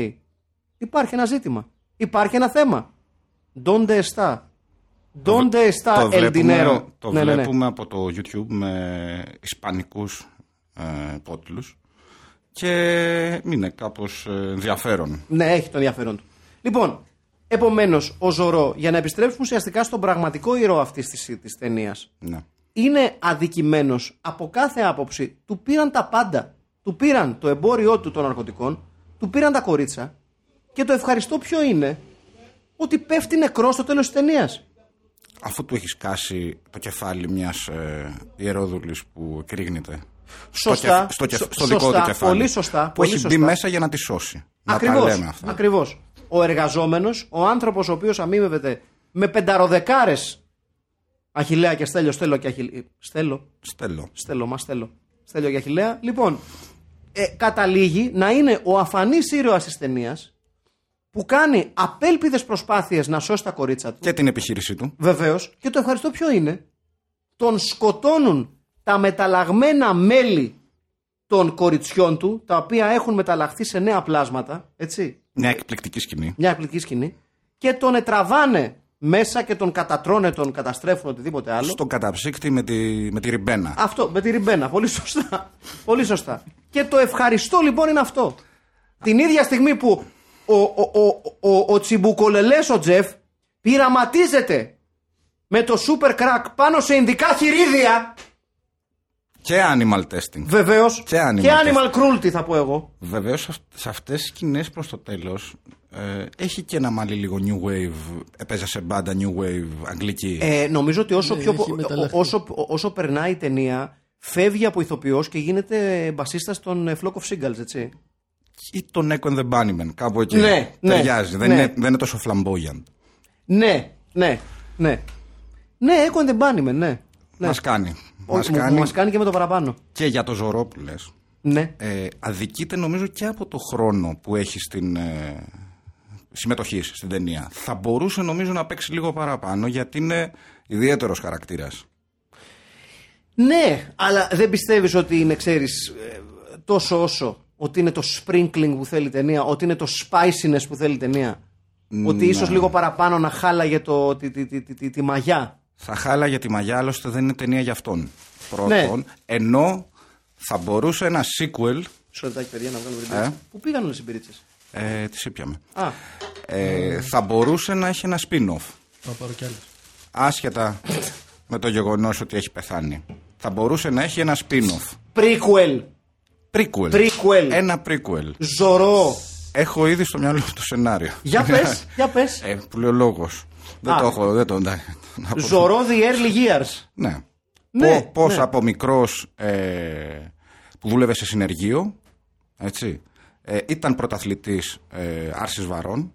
Υπάρχει ένα ζήτημα. Υπάρχει ένα θέμα. Donde está. Donde está το el dinero. το Ναι, ναι, ναι. βλέπουμε από το YouTube με ισπανικούς ε, πότλους και είναι κάπως ε, ενδιαφέρον. Ναι, έχει το ενδιαφέρον του. Λοιπόν, επομένως, ο Ζωρό, για να επιστρέψουμε ουσιαστικά στον πραγματικό ήρωα αυτής της της ταινίας, Ναι. είναι αδικημένος από κάθε άποψη. Του πήραν τα πάντα. Του πήραν το εμπόριό του των ναρκωτικών, του πήραν τα κορίτσα και το ευχαριστώ ποιο είναι ότι πέφτει νεκρός στο τέλος της ταινίας. Αφού του έχεις κάσει το κεφάλι μιας ε, ιερόδουλης που εκρήγνεται. Σωστά. Στο, κεφ- στο, Σω- δικό σωστά, του κεφάλι. πολύ σωστά, Που πολύ έχει σωστά. μπει μέσα για να τη σώσει. Να τα Ακριβώς, λέμε αυτά. ακριβώς. Ο εργαζόμενος, ο άνθρωπος ο οποίος αμείβεται με πενταροδεκάρες Αχιλέα και Στέλιο, Στέλιο και Αχιλέα. Στέλιο, Στέλνω. Στέλιο, μας Στέλιο. Στέλιο και Αχιλέα. Λοιπόν, ε, καταλήγει να είναι ο αφανής ήρωας της ταινίας που κάνει απέλπιδες προσπάθειες να σώσει τα κορίτσα του. Και την επιχείρησή του. Βεβαίως. Και το ευχαριστώ ποιο είναι. Τον σκοτώνουν τα μεταλλαγμένα μέλη των κοριτσιών του, τα οποία έχουν μεταλλαχθεί σε νέα πλάσματα, έτσι, Μια εκπληκτική σκηνή. μια εκπληκτική σκηνή, και τον ετραβάνε μέσα και τον κατατρώνε, τον καταστρέφουν, οτιδήποτε άλλο. Στον καταψύκτη με τη, με τη ριμπένα. Αυτό, με τη ριμπένα. Πολύ σωστά. Πολύ σωστά. Και το ευχαριστώ λοιπόν είναι αυτό. Την ίδια στιγμή που ο, ο, ο, ο, ο τσιμπουκολελές ο Τζεφ πειραματίζεται με το super crack πάνω σε ειδικά χειρίδια. Και animal testing. Βεβαίως. Και animal και animal cruelty θα πω εγώ. Βεβαίως σε αυτές τις σκηνές προς το τέλος ε, έχει και ένα μάλι λίγο new wave. Έπαιζε σε μπάντα new wave αγγλική. Ε, νομίζω ότι όσο, Ναι, πιο, έχει μεταλλαχθεί. όσο, όσο περνάει η ταινία φεύγει από ηθοποιός και γίνεται μπασίστας των ε, Flock of Seagulls, έτσι. Ή τον Echo and the Bunnymen. Κάπου εκεί. Ναι, ναι, Ταιριάζει. Δεν, ναι. είναι, δεν είναι τόσο flamboyant. Ναι, ναι, ναι. Ναι, Echo and the Bunnymen, ναι. ναι. Μας κάνει. Ο- Μας μου- κάνει μας κάνει και με το παραπάνω. και για το ζωρό που λες. Ναι. Ε, αδικείται νομίζω και από το χρόνο που έχει στην ε, συμμετοχή στην ταινία. Θα μπορούσε νομίζω να παίξει λίγο παραπάνω γιατί είναι ιδιαίτερος χαρακτήρας. Ναι, αλλά δεν πιστεύεις ότι είναι, ξέρεις, ε, τόσο όσο ότι είναι το sprinkling που θέλει η ταινία, ότι είναι το spiciness που θέλει η ταινία. Ότι ίσως λίγο παραπάνω να χάλαγε το, τη, τη, τη, τη, τη, τη μαγιά. Θα χάλαγε τη μαγιά, άλλωστε δεν είναι ταινία για αυτόν. Πρώτον, Ναι. ενώ θα μπορούσε ένα sequel. Σωρετάκι, παιδιά, να βγάλουμε την Ε. Πού πήγαν όλες οι πυρίτσες. Ε, τις ήπιαμε. Α, Ε, θα μπορούσε να έχει ένα spin-off. Θα πάρω κι άλλες. Άσχετα με το γεγονός ότι έχει πεθάνει. Θα μπορούσε να έχει ένα spin-off. prequel. Prequel. Prequel. Ένα prequel. Ζωρό. Έχω ήδη στο μυαλό μου το σενάριο. Για πες, για πες. Ε, που λέει ο λόγος. Δεν Α. το έχω, δεν το... να- να πω- Ζωρό the early years. Ναι. Ναι, Πο- πώς ναι. από μικρός ε, που δούλευε σε συνεργείο, έτσι, ε, ήταν πρωταθλητής ε, άρσης βαρών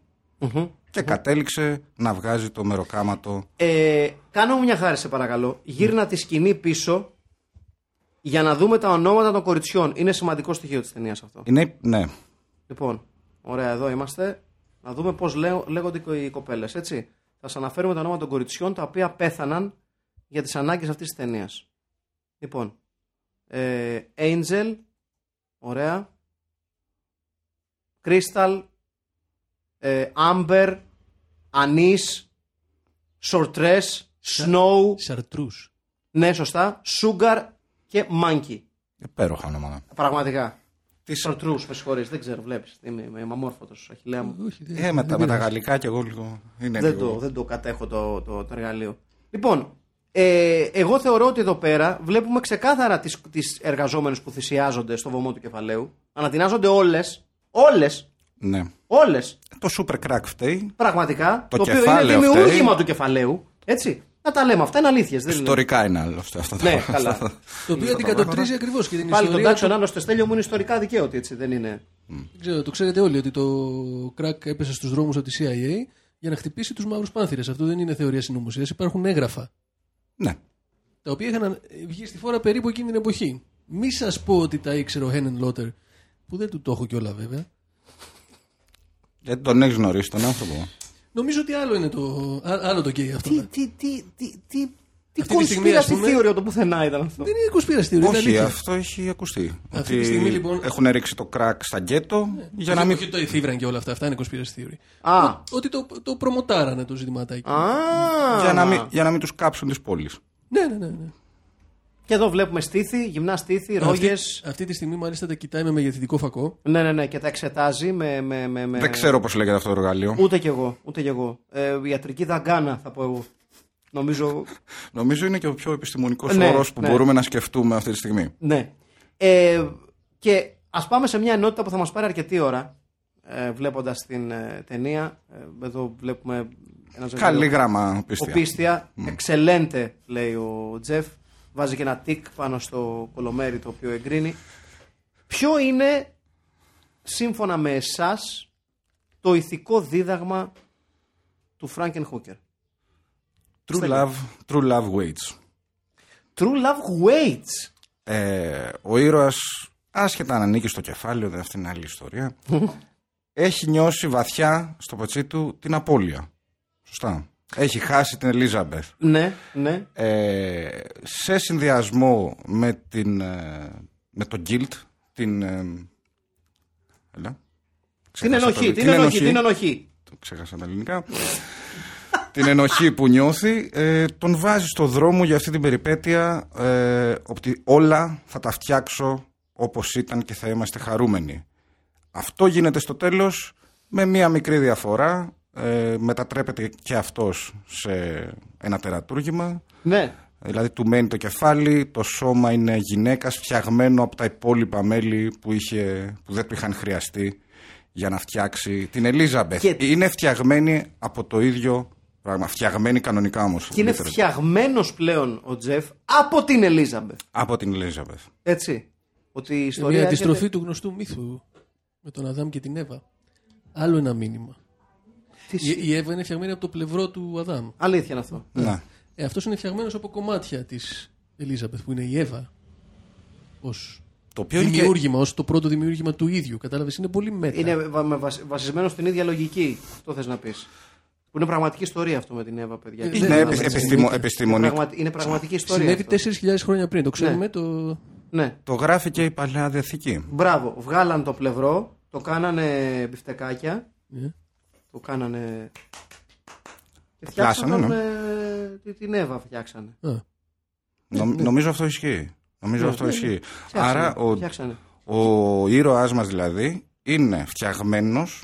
και κατέληξε να βγάζει το μεροκάματο. Ε, κάνε μου μια χάρη σε παρακαλώ. Γύρνα τη σκηνή πίσω για να δούμε τα ονόματα των κοριτσιών. Είναι σημαντικό στοιχείο της ταινίας αυτό. Είναι, ναι, Λοιπόν, ωραία, εδώ είμαστε. Να δούμε πώς λέγονται οι κοπέλες, έτσι. θα σας αναφέρουμε τα ονόματα των κοριτσιών τα οποία πέθαναν για τις ανάγκες αυτής της ταινίας. Λοιπόν, ε, Angel, ωραία. Crystal, ε, Amber, Anis, Sortress, Snow, Σαρτρού. ναι σωστά, Sugar και Monkey. Υπέροχα ονόματα. Πραγματικά. Τις Sortrous, με συγχωρείς, δεν ξέρω, βλέπεις, είμαι, είμαι αμόρφωτος, αχιλέα μου. Όχι, δεν- Ε, με, τα, δεν με τα πειράζει. γαλλικά και εγώ λίγο. Είναι δεν, λίγο... το, δεν το κατέχω το, το, το εργαλείο. Λοιπόν, ε, εγώ θεωρώ ότι εδώ πέρα βλέπουμε ξεκάθαρα τις, τις εργαζόμενους που θυσιάζονται στο βωμό του κεφαλαίου. Ανατινάζονται όλες, όλες, Ναι. όλες, Το super crack φταίει. πραγματικά. Το οποίο είναι κεφάλαιο δημιούργημα φταίει. του κεφαλαίου. Έτσι. Να τα λέμε αυτά, είναι αλήθειες. Δεν είναι... Ιστορικά είναι άλλο αυτό. αυτό το- Ναι, καλά. Το οποίο αντικατοπτρίζει ακριβώς και την Πάλι τον ιστορία. τάξον άλλο στο στέλιο μου είναι ιστορικά δικαίωτη, έτσι δεν είναι. Δεν ξέρω, το ξέρετε όλοι ότι το crack έπεσε στους δρόμους από τη CIA για να χτυπήσει τους μαύρους πάνθυρες. Αυτό δεν είναι θεωρία συνωμοσίας. Υπάρχουν έγγραφα Ναι. τα οποία είχαν βγει στη φόρα περίπου εκείνη την εποχή. Μη σας πω ότι τα ήξερε ο Χένεν Λότερ, που δεν του το έχω κιόλα βέβαια. Γιατί τον έχεις γνωρίσει τον άνθρωπο. Νομίζω ότι άλλο είναι το, α- άλλο το γκέι αυτό. Τι, τι, τι, τι, τι, τι Αυτή τη στιγμή, ας conspiracy πούμε- theory από το πουθενά ήταν αυτό. Δεν είναι κοσπίραστη θεωρία. είναι Όχι, αλήθεια. αυτό έχει ακουστεί. Αυτή ότι τη στιγμή, λοιπόν- έχουν ρίξει το crack στα γκέτο για να Όχι, μην. όχι το εφήβραν και όλα αυτά. Αυτά είναι κοσπίραστη θεωρία. Α, Ότι το, το προμοτάρανε το ζητηματάκι. α. Για να μην, για να μην τους κάψουν τις πόλεις. Ναι, ναι, ναι. ναι. Και εδώ βλέπουμε στήθη, γυμνά στήθη, Αυτή, ρόγες. αυτή τη στιγμή μάλιστα τα κοιτάει με μεγεθυντικό φακό. Ναι, ναι, ναι, και τα εξετάζει με. με, με, με... Δεν ξέρω πώς λέγεται αυτό το εργαλείο. Ούτε κι εγώ, ούτε κι εγώ. Ε, ιατρική δαγκάνα θα πω εγώ. Νομίζω. Νομίζω είναι και ο πιο επιστημονικός Ναι, όρος που ναι. μπορούμε να σκεφτούμε αυτή τη στιγμή. Ναι. Ε, και ας πάμε σε μια ενότητα που θα μας πάρει αρκετή ώρα. Ε, Βλέποντας την ε, ταινία. Ε, εδώ βλέπουμε ένα ζευγάρι. Καλή γράμμα Ο πίστια. Πίστια, εξελέντε, λέει ο Τζεφ. Βάζει και ένα τικ πάνω στο κολομέρι το οποίο εγκρίνει. Ποιο είναι, σύμφωνα με εσάς, το ηθικό δίδαγμα του Φράγκεν Χούκερ. True love, true love waits. True love waits; Ε, ο ήρωας, άσχετα αν ανήκει στο κεφάλαιο, δεν αυτή είναι άλλη ιστορία, έχει νιώσει βαθιά στο πετσί του την απώλεια. Σωστά. Έχει χάσει την Ελίζαμπεθ. Ναι, ναι. Ε, σε συνδυασμό με, την, ε, με το guilt, την... ε, έλα. Την Ξέχασα ενοχή, το- την ενοχή, την ενοχή. το ξέχασα τα ελληνικά. την ενοχή που νιώθει, ε, τον βάζει στο δρόμο για αυτή την περιπέτεια ε, ότι όλα θα τα φτιάξω όπως ήταν και θα είμαστε χαρούμενοι. Αυτό γίνεται στο τέλος με μία μικρή διαφορά. Ε, μετατρέπεται και αυτός σε ένα τερατούργημα. Ναι. Δηλαδή του μένει το κεφάλι, το σώμα είναι γυναίκας φτιαγμένο από τα υπόλοιπα μέλη που, είχε, που δεν του είχαν χρειαστεί για να φτιάξει την Ελίζαμπεθ. Και- Είναι φτιαγμένη από το ίδιο πράγμα. Φτιαγμένη κανονικά όμως. Και είναι literally. φτιαγμένος πλέον ο Τζεφ από την Ελίζαμπεθ. Από την Ελίζαμπεθ. Έτσι. Ότι η Είναι ιστορία. μια έρχεται- αντιστροφή του γνωστού μύθου με τον Αδάμ και την Εύα. Άλλο ένα μήνυμα. Τι Η, η Εύα είναι φτιαγμένη από το πλευρό του Αδάμ. Αλήθεια είναι αυτό. Ναι. Ε, Αυτός είναι φτιαγμένος από κομμάτια της Ελίζαμπεθ που είναι η Εύα. Ω Το οποίο είναι και- δημιούργημα, ως το πρώτο δημιούργημα του ίδιου. Κατάλαβες, είναι πολύ meta. Είναι βα- με βασι- βασισμένο στην ίδια λογική. Αυτό θες να πεις. Που είναι πραγματική ιστορία αυτό με την Εύα, παιδιά. Είναι Είναι Ναι, επι- ναι, επιστημο- ναι. Είναι, επιστημονικό. πραγματι- είναι πραγματική ιστορία. Συνέβη αυτό. 4.000 χρόνια πριν. Το ξέρουμε Ναι. το. Ναι. Το γράφει και η Παλαιά Διαθήκη. Μπράβο. Βγάλαν το πλευρό, το κάνανε μπιφτεκάκια, Ναι. Το κάνανε. Και πλάσανε, φτιάξανε ναι. ε, τη- την Εύα. Φτιάξανε. Α, Νομ- Νομίζω αυτό ισχύει. Νομίζω Ναι, αυτό ναι, ισχύει. Φτιάξανε, Άρα ο, φτιάξανε. Ο ήρωάς μας δηλαδή είναι φτιαγμένος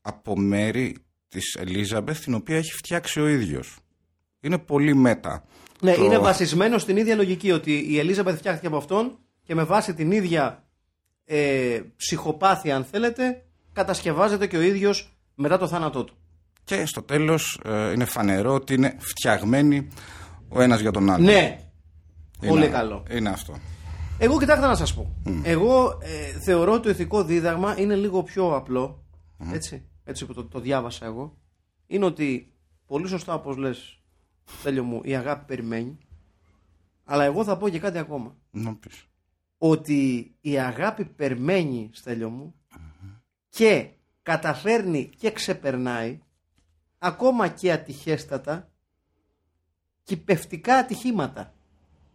από μέρη της Ελίζαμπεθ την οποία έχει φτιάξει ο ίδιος. Είναι πολύ μέτα. Ναι, Το- είναι βασισμένος στην ίδια λογική ότι η Ελίζαμπεθ φτιάχτηκε από αυτόν και με βάση την ίδια ε, ψυχοπάθεια, αν θέλετε, κατασκευάζεται και ο ίδιος μετά το θάνατό του. Και στο τέλος ε, είναι φανερό ότι είναι φτιαγμένοι ο ένας για τον άλλο. Ναι, Είναι- πολύ καλό. Είναι αυτό. Εγώ κοιτάξτε να σας πω. Εγώ ε, θεωρώ ότι το ηθικό δίδαγμα είναι λίγο πιο απλό. Έτσι, έτσι που το, το διάβασα εγώ. Είναι ότι πολύ σωστά όπως λες, τέλειο μου, η αγάπη περιμένει. Αλλά εγώ θα πω και κάτι ακόμα. Να πεις. ότι η αγάπη περμένει, Στέλιο μου, και καταφέρνει και ξεπερνάει ακόμα και ατυχέστατα κυπευτικά ατυχήματα.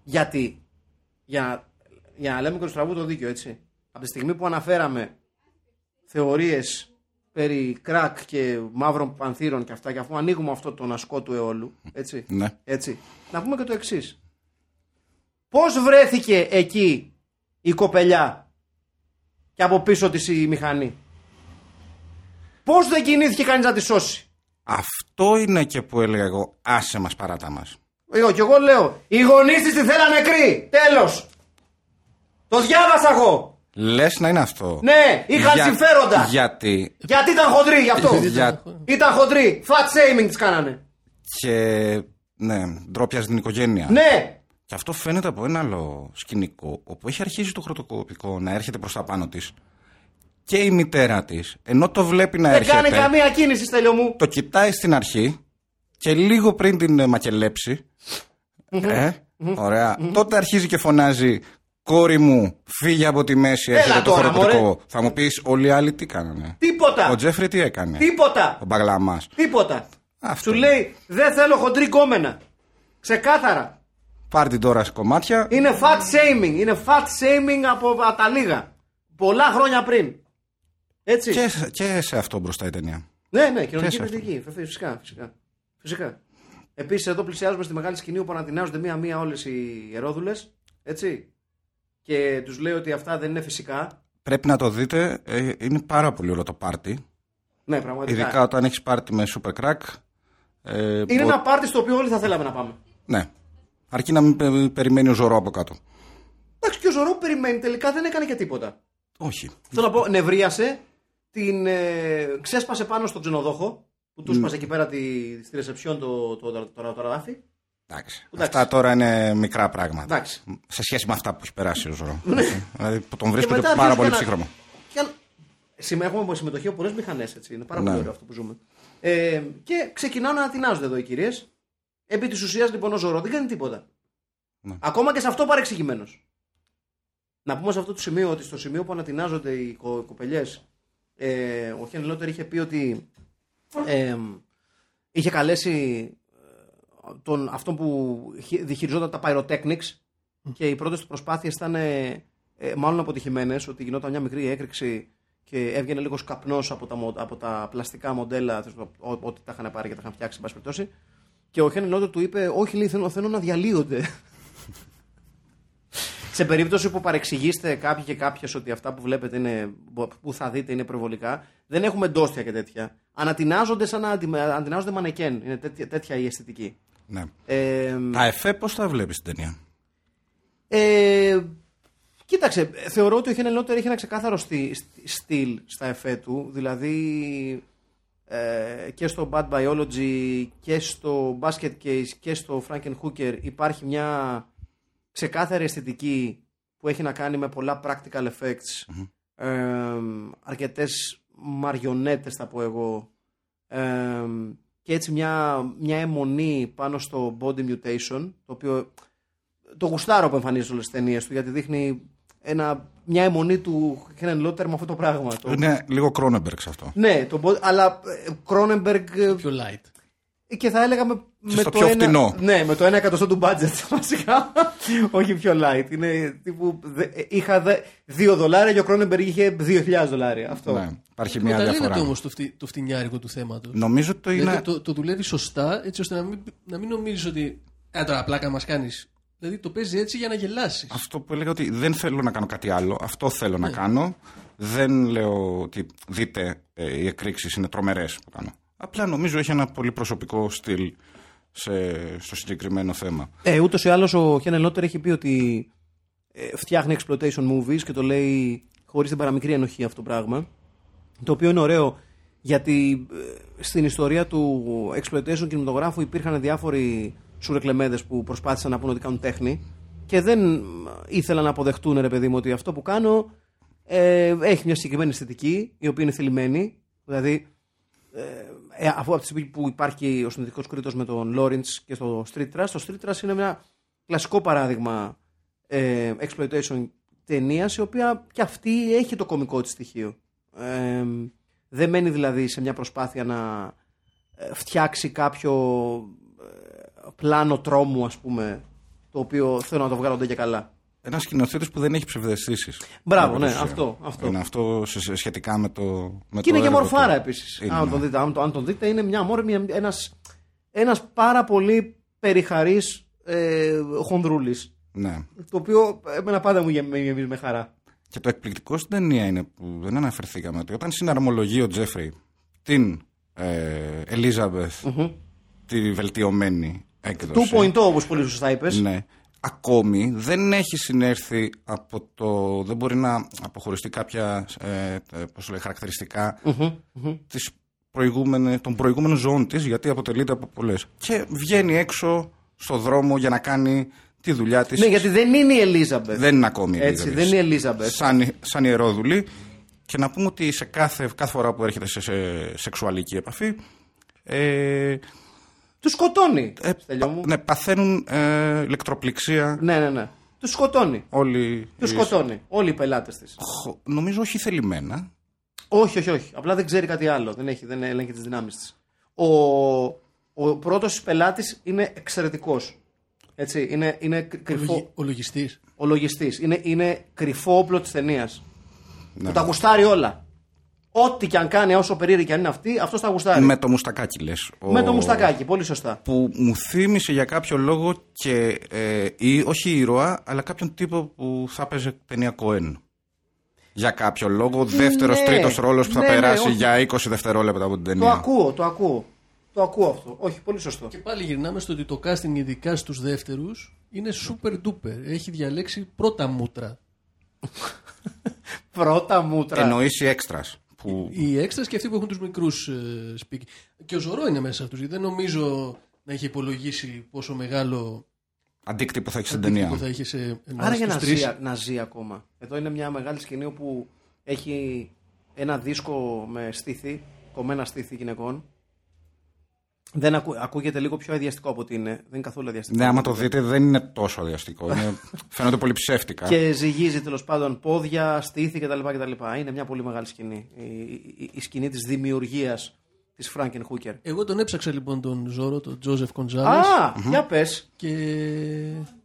Γιατί, για, για να λέμε και το στραβού το δίκιο, έτσι. Από τη στιγμή που αναφέραμε θεωρίες περί κράκ και μαύρων πανθύρων και αυτά και αφού ανοίγουμε αυτό τον ασκό του αιώλου, έτσι, Ναι. έτσι, να πούμε και το εξής. Πώς βρέθηκε εκεί η κοπελιά και από πίσω της η μηχανή; Πώς δεν κινήθηκε κανείς να τη σώσει; Αυτό είναι και που έλεγα εγώ, άσε μας παράτα μας. Εγώ και εγώ λέω, οι γονείς της τη θέλανε νεκρή. Τέλος. Το διάβασα εγώ. Λες να είναι αυτό. Ναι, είχαν Για- συμφέροντα. Γιατί; Γιατί ήταν χοντρή γι' αυτό. Για- Ήταν χοντρή. Fat shaming της κάνανε. και ναι, ντρόπια στην οικογένεια. Ναι. Και αυτό φαίνεται από ένα άλλο σκηνικό, όπου έχει αρχίσει το χρωτοκοπικό να έρχεται προς τα πάνω της και η μητέρα της, ενώ το βλέπει να Δεν έρχεται, κάνει καμία κίνηση, στέλιο μου. το κοιτάει στην αρχή και λίγο πριν την ε, μακελέψει, ε, ωραία, τότε αρχίζει και φωνάζει «Κόρη μου, φύγε από τη μέση, Έλα έρχεται το τώρα, χρωτοκοπικό». Θα μου πεις όλοι οι άλλοι τι κάνανε; Τίποτα. Ο Τζέφρι τι έκανε; Τίποτα. Ο Μπαγλαμάς. Τίποτα. Αυτό. Σου λέει δεν θέλω χοντρή κόμενα. Ξεκάθαρα. Πάρ' την τώρα σε κομμάτια. Είναι fat shaming. Είναι fat shaming από από τα λίγα. Πολλά χρόνια πριν. Έτσι. Και, σε- και σε αυτό μπροστά η ταινία. Ναι, ναι, κοινωνική σε αυτό. κριτική. Φε- Φυσικά, φυσικά. φυσικά. Επίσης, εδώ πλησιάζουμε στη μεγάλη σκηνή όπου ανατινάζονται μία-μία όλες οι ερόδουλε. Έτσι. Και τους λέει ότι αυτά δεν είναι φυσικά. Πρέπει να το δείτε, ε, είναι πάρα πολύ ωραίο το πάρτι. Ναι, πραγματικά. Ειδικά όταν έχεις πάρτι με super crack. Ε, Είναι μπο- ένα πάρτι στο οποίο όλοι θα θέλαμε να πάμε. Ναι. Αρκεί να μην πε- περιμένει ο Ζωρό από κάτω. Εντάξει, και ο Ζωρό που περιμένει τελικά δεν έκανε και τίποτα. Όχι. Θέλω να πω, νευρίασε, την ε, ξέσπασε πάνω στον ξενοδόχο που τους σπάσε εκεί πέρα τη, στη ρεσεψιόν το, το, το, το, το ραφτάκι. Εντάξει. Εντάξει. Αυτά τώρα είναι μικρά πράγματα. Εντάξει. Σε σχέση με αυτά που έχει περάσει ο Ζωρό. δηλαδή που τον Και βρίσκω και μετά πάρα αρχίζει πολύ και να- ψύχρωμο. Και αν- Συμμέ- Έχουμε συμμετοχή από πολλές μηχανές, έτσι. Είναι πάρα Ναι. πολύ ωραίο αυτό που ζούμε. Ε, και ξεκινάω να ανατινάζονται εδώ οι κυρίες. Επί της ουσίας λοιπόν ο Ζωρό δεν κάνει τίποτα. Ναι. Ακόμα και σε αυτό παρεξηγημένος. Να πούμε σε αυτό το σημείο ότι στο σημείο που ανατινάζονται οι κο- κοπελιές, ε, ο Χένι Λότερ είχε πει ότι ε, είχε καλέσει ε, τον, αυτόν που χει- διχειριζόταν τα pyrotechnics και οι πρώτες του προσπάθειες ήταν ε, ε, μάλλον αποτυχημένες, ότι γινόταν μια μικρή έκρηξη και έβγαινε λίγο καπνό από τα, μο- από τα πλαστικά μοντέλα, τέλος πάντων, ό- ό,τι τα είχαν πάρει και τα είχαν φτιάξει, εν πάση περιπτώσει. Και ο Χένι Λότερ του είπε: Όχι, λέει, θέλω, θέλω να διαλύονται. Σε περίπτωση που παρεξηγήσετε κάποιοι και κάποιες ότι αυτά που βλέπετε είναι, που θα δείτε είναι προβολικά, δεν έχουμε ντόστια και τέτοια. Ανατινάζονται σαν να αντι- ανατινάζονται μανεκέν. Είναι τέτοια, τέτοια η αισθητική. Ναι. Ε, Τα εφέ πώς τα βλέπεις την ταινία; ε, κοίταξε, θεωρώ ότι ο Χένελ Λότερ έχει ένα ξεκάθαρο στι- στι- στυλ στα εφέ του. Δηλαδή ε, και στο Bad Biology και στο Basket Case και στο Franken Hooker υπάρχει μια ξεκάθαρη αισθητική που έχει να κάνει με πολλά practical effects ε, αρκετές μαριονέτες θα πω εγώ ε, και έτσι μια, μια αιμονή πάνω στο body mutation το οποίο το γουστάρω που εμφανίζει σε όλες τις ταινίες του γιατί δείχνει ένα, μια αιμονή του Χένεν Λότερ με αυτό το πράγμα το, Είναι λίγο Κρόνεμπεργκ σε αυτό. ναι, το, body- αλλά Κρόνεμπεργκ Πιο light. Και θα έλεγα με, με στο το πιο ένα, φτηνό. Ναι, με το 1 εκατοστό του budget βασικά. Όχι πιο light. Είναι τύπου. δε- είχα δε, 2 δολάρια και ο Κρόνεμπεργκ είχε 2.000 δολάρια. Αυτό. Ναι. Υπάρχει μια Καταλαβαίνετε διαφορά. όμως το, φτι, το φτηνιάρικο του θέματος. Νομίζω ότι το είναι. Δηλαδή το, το δουλεύει σωστά έτσι ώστε να μην, να μην νομίζεις ότι. Α, τώρα πλάκα μας κάνεις. Δηλαδή το παίζει έτσι για να γελάσεις. Αυτό που έλεγα ότι δεν θέλω να κάνω κάτι άλλο. Αυτό θέλω να κάνω. Δεν λέω ότι δείτε ε, οι εκρήξεις είναι τρομερές που κάνω. Απλά νομίζω έχει ένα πολύ προσωπικό στυλ σε, στο συγκεκριμένο θέμα. Ε, Ούτως ή άλλως ο Χένεν Λότερ έχει πει ότι ε, φτιάχνει exploitation movies και το λέει χωρίς την παραμικρή ενοχή αυτό το πράγμα. Το οποίο είναι ωραίο γιατί ε, στην ιστορία του exploitation κινηματογράφου υπήρχαν διάφοροι σουρεκλεμέδες που προσπάθησαν να πούνε ότι κάνουν τέχνη και δεν ήθελαν να αποδεχτούν, ρε παιδί μου, ότι αυτό που κάνω ε, έχει μια συγκεκριμένη αισθητική η οποία είναι θελημένη. Δηλαδή, ε, αφού από τη στιγμή που υπάρχει ο συνδετικός κρίτος με τον Λόρεντ και στο Street Trash, το Street Trash είναι ένα κλασικό παράδειγμα ε, exploitation ταινίας, η οποία και αυτή έχει το κωμικό της στοιχείο. Ε, δεν μένει δηλαδή σε μια προσπάθεια να, ε, φτιάξει κάποιο ε, πλάνο τρόμου, ας πούμε, το οποίο θέλω να το βγάλω ντε και καλά. Ένας σκηνοθέτη που δεν έχει ψευδεστήσεις. Μπράβο, ναι, αυτό, αυτό. Είναι αυτό σε- σε- σχετικά με το. Με Και είναι το και έργο μορφάρα του. επίσης. Είναι, Αν, ναι. τον δείτε, αν, το, αν τον δείτε, είναι μια μόρφη, μια, ένας, ένας πάρα πολύ περιχαρής ε, χονδρούλης. Ναι. Το οποίο εμένα πάντα μου γεμ- με γεμίζει με χαρά. Και το εκπληκτικό στην ταινία είναι που δεν αναφερθήκαμε ότι όταν συναρμολογεί ο Τζέφρι την ε, Ελίζαμπεθ, τη βελτιωμένη έκδοση. 2.0 όπως πολύ σωστά είπες. Ναι. Ακόμη δεν έχει συνέρθει από το. Δεν μπορεί να αποχωριστεί κάποια ε, ε, πώς λέει, χαρακτηριστικά της προηγούμενη- των προηγούμενων ζώων της, γιατί αποτελείται από πολλές. Και βγαίνει έξω στο δρόμο για να κάνει τη δουλειά της. Ναι, γιατί δεν είναι η Ελίζαμπεθ. Δεν είναι ακόμη η Έτσι, Ελίζαμπεθ. δεν είναι η Ελίζαμπεθ. Σαν, σαν ιερόδουλη. Και να πούμε ότι σε κάθε, κάθε φορά που έρχεται σε, σε σεξουαλική επαφή. Ε, Τους σκοτώνει. ε, Στέλιο μου. ναι, παθαίνουν ε, ηλεκτροπληξία Ναι, ναι, ναι. Τους σκοτώνει. όλοι. Τους οι- σκοτώνει. Όλοι οι πελάτες της. Χω- Νομίζω όχι θελημένα. Όχι, όχι, όχι. Απλά δεν ξέρει κάτι άλλο. Δεν, έχει, δεν ελέγχει τις δυνάμεις της. Ο, ο πρώτος πελάτης είναι εξαιρετικός. Έτσι, είναι, είναι κρυ- κρυφό. Ο λογιστής. Ο λογιστής. Είναι, είναι κρυφό όπλο της ταινίας. Ναι. Που τα γουστάρει όλα. Ό,τι και αν κάνει, όσο περίεργη και αν είναι αυτή, αυτός τα γουστάρει. Με το μουστακάκι λες. Με το μουστακάκι, πολύ σωστά. Που μου θύμισε για κάποιο λόγο και. Ε, ή, όχι ήρωα, αλλά κάποιον τύπο που θα παίζει ταινία Κοέν. Για κάποιο λόγο, δεύτερος, Ναι. τρίτος ρόλος που θα Ναι, ναι, περάσει όχι. για 20 δευτερόλεπτα από την Το ταινία. ακούω, το ακούω. Το ακούω αυτό. Όχι, πολύ σωστό. Και πάλι γυρνάμε στο ότι το casting ειδικά στους δεύτερους είναι super duper. Έχει διαλέξει πρώτα μούτρα. Πρώτα μούτρα. Εννοείς οι έξτρα. Που... Οι έξτρας και αυτοί που έχουν τους μικρούς ε, σπίκι. Και ο Ζωρό είναι μέσα σε αυτούς. Γιατί δεν νομίζω να έχει υπολογίσει πόσο μεγάλο Αντίκτυπο θα έχει στην αντίκτυπο ταινία. θα είχε σε εμάς Άρα για τους να τρεις. ζει, να ζει ακόμα. Εδώ είναι μια μεγάλη σκηνή όπου έχει ένα δίσκο με στήθη, κομμένα στήθη γυναικών. Δεν ακού, ακούγεται λίγο πιο αδιαστικό από ότι είναι. Δεν είναι καθόλου αδιαστικό. Ναι, άμα το δείτε δεν είναι τόσο αδιαστικό. Είναι... Φαίνονται πολύ ψεύτικα. Και ζυγίζει τέλος πάντων πόδια, στήθη κτλ. κτλ. Είναι μια πολύ μεγάλη σκηνή. Η, η, η σκηνή της δημιουργίας της Φράγκεν Χούκερ. Εγώ τον έψαξα λοιπόν τον Ζώρο, τον Τζόζεφ Κοντζάλες Α, για πες. και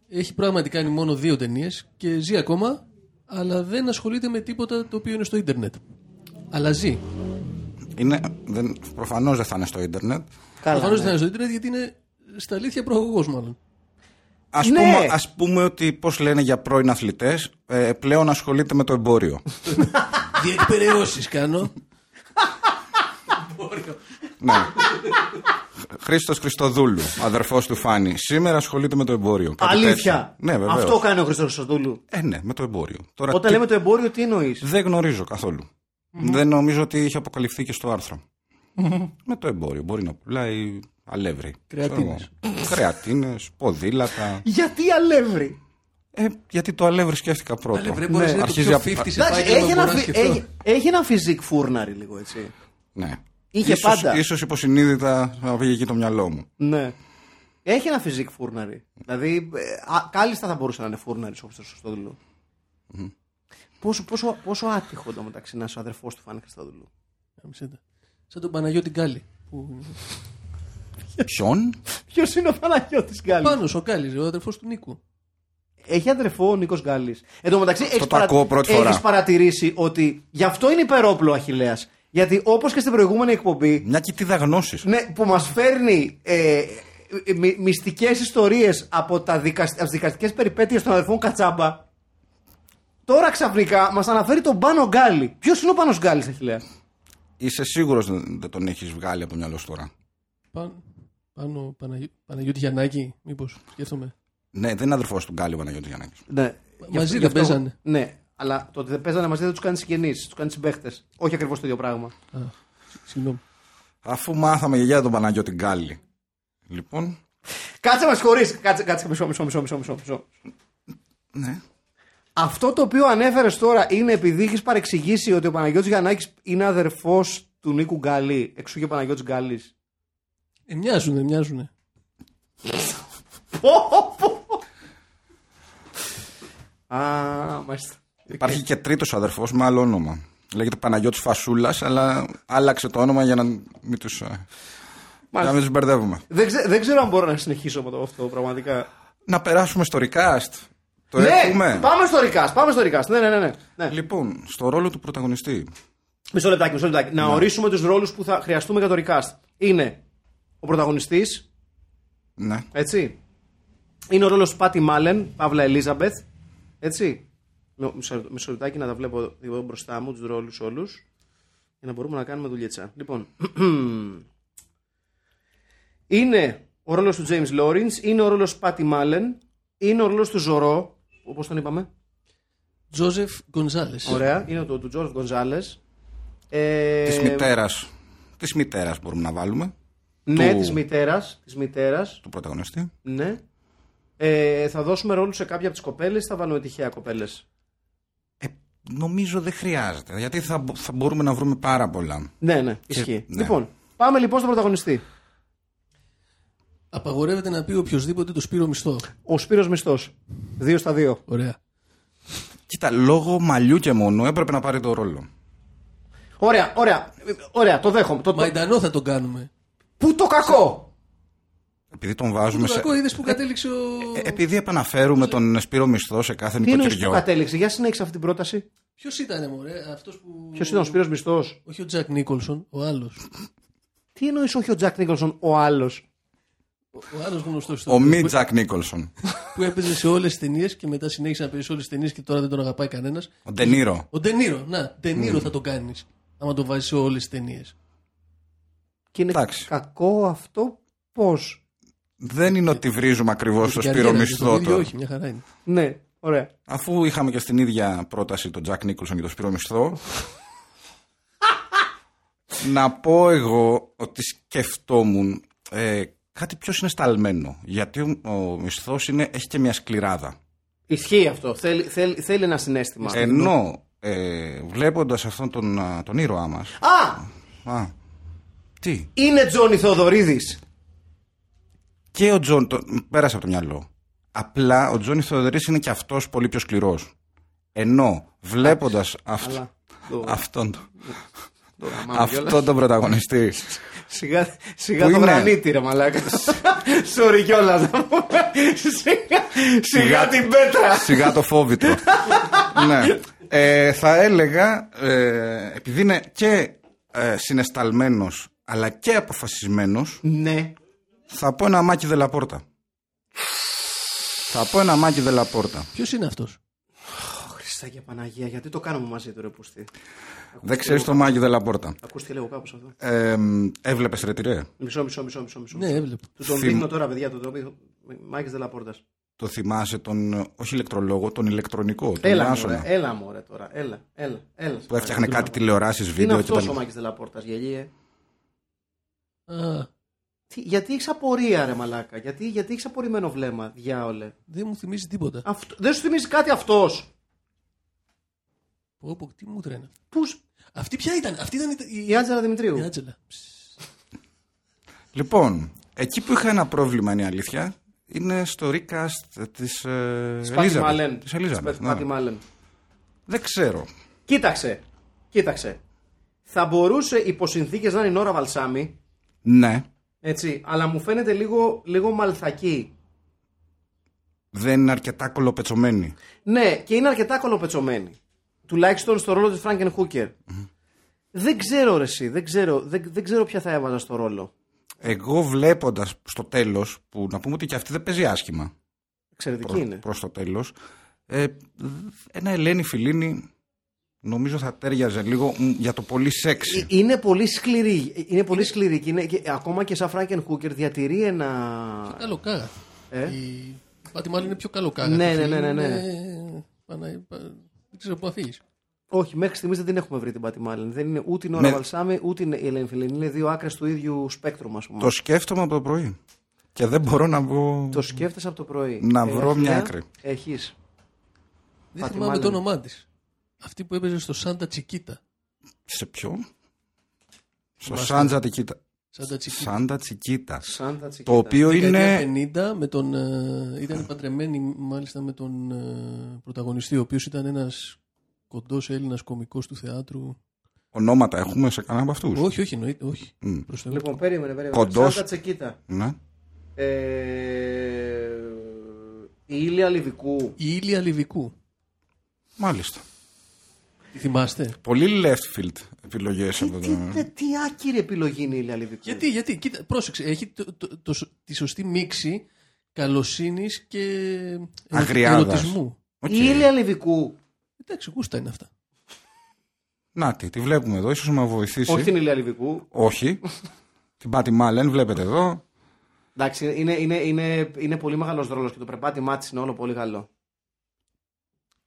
έχει πράγματι κάνει μόνο δύο ταινίες και ζει ακόμα, αλλά δεν ασχολείται με τίποτα το οποίο είναι στο ίντερνετ. Αλλά ζει. Είναι... Δεν... Προφανώς δεν θα είναι στο ίντερνετ. Προφανώς ναι. δεν είναι στο ίντερνετ γιατί είναι στα αλήθεια προαγωγός μάλλον. Α Ναι. πούμε, ας πούμε ότι, πώς λένε για πρώην αθλητές, ε, πλέον ασχολείται με το εμπόριο. Διεκπαιρεώσεις κάνω. ναι. Χρήστος Χριστοδούλου, αδερφός του Φάνη. Σήμερα ασχολείται με το εμπόριο. Κάτι Αλήθεια. τέτοιο. Ναι, βεβαίως. Αυτό κάνει ο Χρήστος Χρυστοδούλου. Ε, ναι, με το εμπόριο. Τώρα, Όταν τι- λέμε το εμπόριο, τι εννοείς; Δεν γνωρίζω καθόλου. Δεν νομίζω ότι είχε αποκαλυφθεί και στο άρθρο. Με το εμπόριο. Μπορεί να πουλάει αλεύρι. Κρεατίνες. Κρεατίνες, ποδήλατα. Γιατί αλεύρι; Ε, γιατί το αλεύρι σκέφτηκα πρώτο. Αλεύρι μπορεί να είναι το Αρχίζει πιο από- 50 Εντάξει, επάγγελμα έχει που ένα, μπορώ να φι- σκεφτώ. έχει, έχει ένα φιζικ φούρναρι λίγο έτσι. Ναι. Είχε ίσως, πάντα. Ίσως υποσυνείδητα να πήγε εκεί το μυαλό μου. Ναι. Έχει ένα φιζικ φούρναρι. Δηλαδή, ε, α, κάλλιστα θα μπορούσε να είναι φούρναρις ο Χρήστο Χριστόδουλου. Πόσο, πόσο, πόσο άτυχο το μεταξύ να είσαι ο αδερφός του Φάνη Χριστόδουλου. Άμψε. Σαν τον Παναγιώτη Γκάλη. Που... Ποιον; Ποιος είναι ο Παναγιώτης Γκάλης; Πάνω ο Γκάλης, ο αδερφός του Νίκου. Έχει αδερφό ο Νίκος Γκάλης. Εν τω μεταξύ, έχεις το ακούω πρώτη φορά. παρατηρήσει ότι γι' αυτό είναι υπερόπλο ο Αχηλέα. Γιατί όπως και στην προηγούμενη εκπομπή, Μια κοιτίδα γνώση. ναι, που μας φέρνει ε, μυ, μυστικές ιστορίες από, τα δικασ... από τις δικαστικές περιπέτειες των αδερφών Κατσάμπα. Τώρα ξαφνικά μας αναφέρει τον Πάνο Γκάλη. Ποιος είναι ο Πάνος Γκάλης, Αχηλέα. Είσαι σίγουρος δεν τον έχεις βγάλει από το μυαλό σου τώρα; Πάνω, πάνω Παναγι... Παναγιώτη Γιαννάκη, μήπως σκέφτομαι. Ναι, δεν είναι αδερφός του Γκάλη ο Παναγιώτης Γιαννάκης. Ναι. Μαζί Γι' δεν αυτό- παίζανε. Ναι, αλλά το ότι δεν παίζανε μαζί δεν τους κάνει συγγενείς, τους κάνει συμπαίχτες. Όχι ακριβώς το ίδιο πράγμα. Α, συγγνώμη. Αφού μάθαμε για τον Παναγιώτη Γκάλη. Λοιπόν, Κάτσε μας χωρίς. Κάτσε, κάτσε μισό, μισό, μισό, μισό, μισό, μισό. ναι. Αυτό το οποίο ανέφερες τώρα είναι επειδή έχεις παρεξηγήσει ότι ο Παναγιώτης Γιαννάκης είναι αδερφός του Νίκου Γκάλη, εξού και ο Παναγιώτης Γκάλης. Ε, μοιάζουνε, μοιάζουνε. Α, μάλιστα. Υπάρχει και τρίτος αδερφός με άλλο όνομα. Λέγεται Παναγιώτης Φασούλας, αλλά άλλαξε το όνομα για να μην τους. Για να μην τους μπερδεύουμε. Δεν, ξέ- δεν ξέρω αν μπορώ να συνεχίσω με το αυτό πραγματικά. Να περάσουμε στο recast. Το ναι, έχουμε. πάμε στο recast. Πάμε στο recast. Ναι, ναι, ναι. ναι. ναι. Λοιπόν, στο ρόλο του πρωταγωνιστή. Μισό λεπτάκι, μισό λεπτάκι. Ναι. Να ορίσουμε τους ρόλους που θα χρειαστούμε για το recast. Είναι ο πρωταγωνιστής, Ναι. έτσι. Είναι ο ρόλος Πάτι Μάλεν, Παύλα Ελίζαμπεθ. Έτσι. Μ- Μισό, μισό λεπτάκι να τα βλέπω εδώ μπροστά μου, τους ρόλους όλους. Για να μπορούμε να κάνουμε δουλειά. Λοιπόν. είναι ο ρόλος του James Lawrence, είναι ο ρόλος Πάτι Μάλεν, είναι ο ρόλος του Ζωρό. Όπως τον είπαμε. Τζόζεφ Γκονζάλες. Ωραία. Είναι το του Τζορτ Γκονζάλες. Ε, Της μητέρας. Της μητέρας μπορούμε να βάλουμε. Ναι, του- της μητέρας. Της μητέρας, Του πρωταγωνιστή. ναι. Ε, θα δώσουμε ρόλους σε κάποια από τις κοπέλες ή θα βάλουμε τυχαία κοπέλες. Ε, νομίζω δεν χρειάζεται. Γιατί θα, μπο- θα μπορούμε να βρούμε πάρα πολλά. Ναι, ναι, ισχύει. ναι. Λοιπόν, πάμε λοιπόν στον πρωταγωνιστή. Απαγορεύεται να πει οποιοδήποτε το Σπύρο Μισθό. Ο Σπύρος Μισθός. Δύο στα δύο. Ωραία. Κοίτα, λόγω μαλλιού και μόνο έπρεπε να πάρει το ρόλο. Ωραία, ωραία. Ωραία, το δέχομαι. Το, το... Μαϊντανό θα τον κάνουμε. Πού το κακό! Επειδή τον βάζουμε Το σε. κακό είδες που κατέληξε ο. Ε, επειδή επαναφέρουμε τον Σπύρο Μισθό σε κάθε Τι εννοείς που νοικοκυριό. κατέληξε, για συνέχισε αυτή την πρόταση. Ποιος ήταν, μωρέ, αυτός που. Ποιος ήταν ο Σπύρος Μισθός; Όχι ο Τζακ Νίκολσον, ο άλλος. Τι εννοείς όχι ο Τζακ Νίκολσον, ο άλλος; Ο άλλος γνωστός στο. Ο Μι Τζακ Νίκολσον. Που έπαιζε σε όλες τις ταινίες και μετά συνέχισε να παίζει σε όλες τις ταινίες και τώρα δεν τον αγαπάει κανένας. Ο Ντενίρο. Ο Ντενίρο, να, Ντενίρο θα το κάνεις. Άμα το βάζεις σε όλες τις ταινίες. Και είναι Εντάξει. κακό αυτό πώς; Δεν είναι ότι βρίζουμε ακριβώς στο Σπύρο Μισθό Όχι, τώρα. όχι, μια χαρά είναι. Ναι, ωραία. Αφού είχαμε και στην ίδια πρόταση τον Τζακ Νίκολσον και τον Σπύρο Μισθό. να πω εγώ ότι σκεφτόμουν ε, κάτι πιο συναισθαλμένο. Γιατί ο, ο μισθό έχει και μια σκληράδα. Ισχύει αυτό. Θέλει, θέλει, θέλει ένα συνέστημα. Ενώ ε, βλέποντα αυτόν τον, α, τον ήρωά μα. Α! Α, τι. Είναι Τζόνι Θοδωρίδη. Και ο Τζον. Το, πέρασε από το μυαλό. Απλά ο Τζόνι Θεοδωρής είναι και αυτό πολύ πιο σκληρό. Ενώ βλέποντα Αλλά. το- αυτόν, τον- το γαμάμε κιόλας. αυτόν τον πρωταγωνιστή. Σιγά, σιγά Πού το είναι; γρανίτι ρε μαλάκα. Sorry κιόλας να πούμε. Σιγά, σιγά την πέτρα. Σιγά το φόβητο. ναι. Ε, θα έλεγα, ε, επειδή είναι και ε, συναισθαλμένος αλλά και αποφασισμένος, Ναι. θα πω ένα μάκι δελαπόρτα. θα πω ένα μάκι δελαπόρτα. Ποιος είναι αυτός; Χριστέ και Παναγία, γιατί το κάνουμε μαζί του ρε πουστή. Δεν ξέρεις το μάκι δελαπόρτα. Ακούστηκε λίγο κάπως αυτό. Ε, έβλεπες ρετυρέ. Μισό, μισό, μισό, μισό. μισό. Ναι, έβλεπα. Του τον Θυμ- δείχνω τώρα, παιδιά, του τον δείχνω. Μάκης Δελαπόρτας. Το θυμάσαι τον, όχι ηλεκτρολόγο, τον ηλεκτρονικό. Τον Έλα Άσονα, μωρέ, έλα μωρέ τώρα, έλα, έλα, έλα. Που έφτιαχνε κάτι τηλεοράσεις, Είναι βίντεο αυτός κτλ. ο Μάκης Δελαπόρτας, γελίε. Α, Τι, γιατί έχεις απορία ρε μαλάκα, γιατί, γιατί έχεις απορριμμένο βλέμμα, διάολε. δεν μου θυμίζει τίποτα. Αυτό, δεν σου θυμίζει κάτι αυτός. Πω, πω, τι μου τρένα. Πούς, Αυτή ποια ήταν, αυτή ήταν η, η Άντζελα Δημητρίου. η Άτζελα. Λοιπόν, εκεί που είχα ένα πρόβλημα είναι η αλήθεια, είναι στο recast της ε, Της Πάτη Elizabeth. Μαλέν. Της Elizabeth, Της ναι. Πάτη Μάλεν. Δεν ξέρω. Κοίταξε, κοίταξε. Θα μπορούσε υπό συνθήκες να είναι η Νόρα Βαλσάμι, Ναι, έτσι, αλλά μου φαίνεται λίγο, λίγο μαλθακή. δεν είναι αρκετά κολοπετσωμένη. Ναι, και είναι αρκετά κολοπετσωμένη. Τουλάχιστον στο ρόλο της Φράγκεν Χούκερ. Δεν ξέρω ρε εσύ, δεν ξέρω, δεν, δεν ξέρω ποια θα έβαζα στο ρόλο. Εγώ βλέποντας στο τέλος, που να πούμε ότι και αυτή δεν παίζει άσχημα Εξαιρετική προς, είναι. προς το τέλος, ε, ένα Ελένη Φιλίνη νομίζω θα τέριαζε λίγο μ, για το πολύ σεξι. Ε, Είναι πολύ σκληρή. Είναι πολύ σκληρή και, είναι, και ακόμα και σαν Φράγκεν Χούκερ διατηρεί ένα. Καλοκάγα. Ε; Η Πάτη μάλλον είναι πιο καλοκάγα. Ναι, Η ναι, φίλη ναι, ναι, ναι. είναι- Πανα- πα- Δεν ξέρω πού να φύγει. Όχι, μέχρι στιγμής δεν την έχουμε βρει την Πάτη Μάλεν. Δεν είναι ούτε η Νόρα Ναι. Βαλσάμι ούτε η Ελένη Φιλίνη. Είναι δύο άκρες του ίδιου σπέκτρου, ας πούμε. Το σκέφτομαι από το πρωί. Και δεν μπορώ να βγω. Το σκέφτεσαι από το πρωί. Να βρω μια άκρη. Έχεις. Δεν Πάτη θυμάμαι Μάλεν. το όνομά της. Αυτή που έπαιζε στο Σάντα Τσικίτα. Σε ποιο; Στο Θυμάσαι. Σάντζα Τικίτα. Σάντα Τσικίτα. Σάντα Τσικίτα. Σαν τα τσικίτα. Το οποίο είναι. Δεκαετία 50 με τον, ε, ήταν παντρεμένη μάλιστα με τον ε, πρωταγωνιστή ο οποίος ήταν ένας κοντός Έλληνας κομικός του θεάτρου Ο Ονόματα έχουμε σε κανένα από αυτούς; Όχι, όχι, εννοείται. Όχι. Προς Θεού. Λοιπόν, περίμενε, περίμενε. Κοντός. Σάντα Τσεκίτα. Ναι. Ε, η Ήλια Λιβυκού. Η Ήλια Λιβυκού. Μάλιστα. Τη θυμάστε; Πολύ left field επιλογές από Τι, το. τι, τι άκυρη επιλογή είναι η Ήλια Λιβυκού. Γιατί, γιατί, κοίτα, πρόσεξε, έχει το, το, το σ- τη σωστή μίξη καλοσύνης και ερω- Αγριάδας. ερωτισμού. Οκ. Η Ήλια Λιβυκού. Εντάξει, γούστα είναι αυτά. Να τη, τη βλέπουμε εδώ, ίσως να βοηθήσει. Όχι την Ήλια Λιβικού. Όχι. την Πάτη Μάλεν, βλέπετε εδώ. Εντάξει, είναι, είναι, είναι, είναι πολύ μεγάλος ρόλος και το περπάτημά τη είναι όλο πολύ καλό.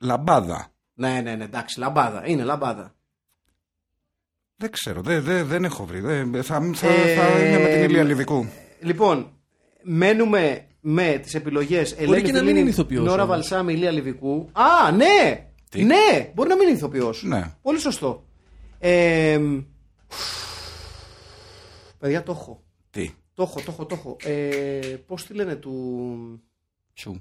Λαμπάδα. Ναι, ναι, ναι, εντάξει, λαμπάδα. Είναι λαμπάδα. Δεν ξέρω, δεν, δεν, δεν έχω βρει. Δεν, θα, θα, Ε, θα είναι με την Ηλία Λιβικού. Λοιπόν, μένουμε με τις επιλογές Ελένης και να μην Φιλίνη, είναι ηθοποιός Νόρα όμως. Βαλσάμι, Ηλία Λιβικού. Α, ναι! Τι; Ναι, μπορεί να μην είναι ηθοποιός. Ναι. Πολύ σωστό. Ε, παιδιά, το έχω. Τι; Το έχω, το έχω, το έχω. Ε, Πώς τη λένε του. Ποιου.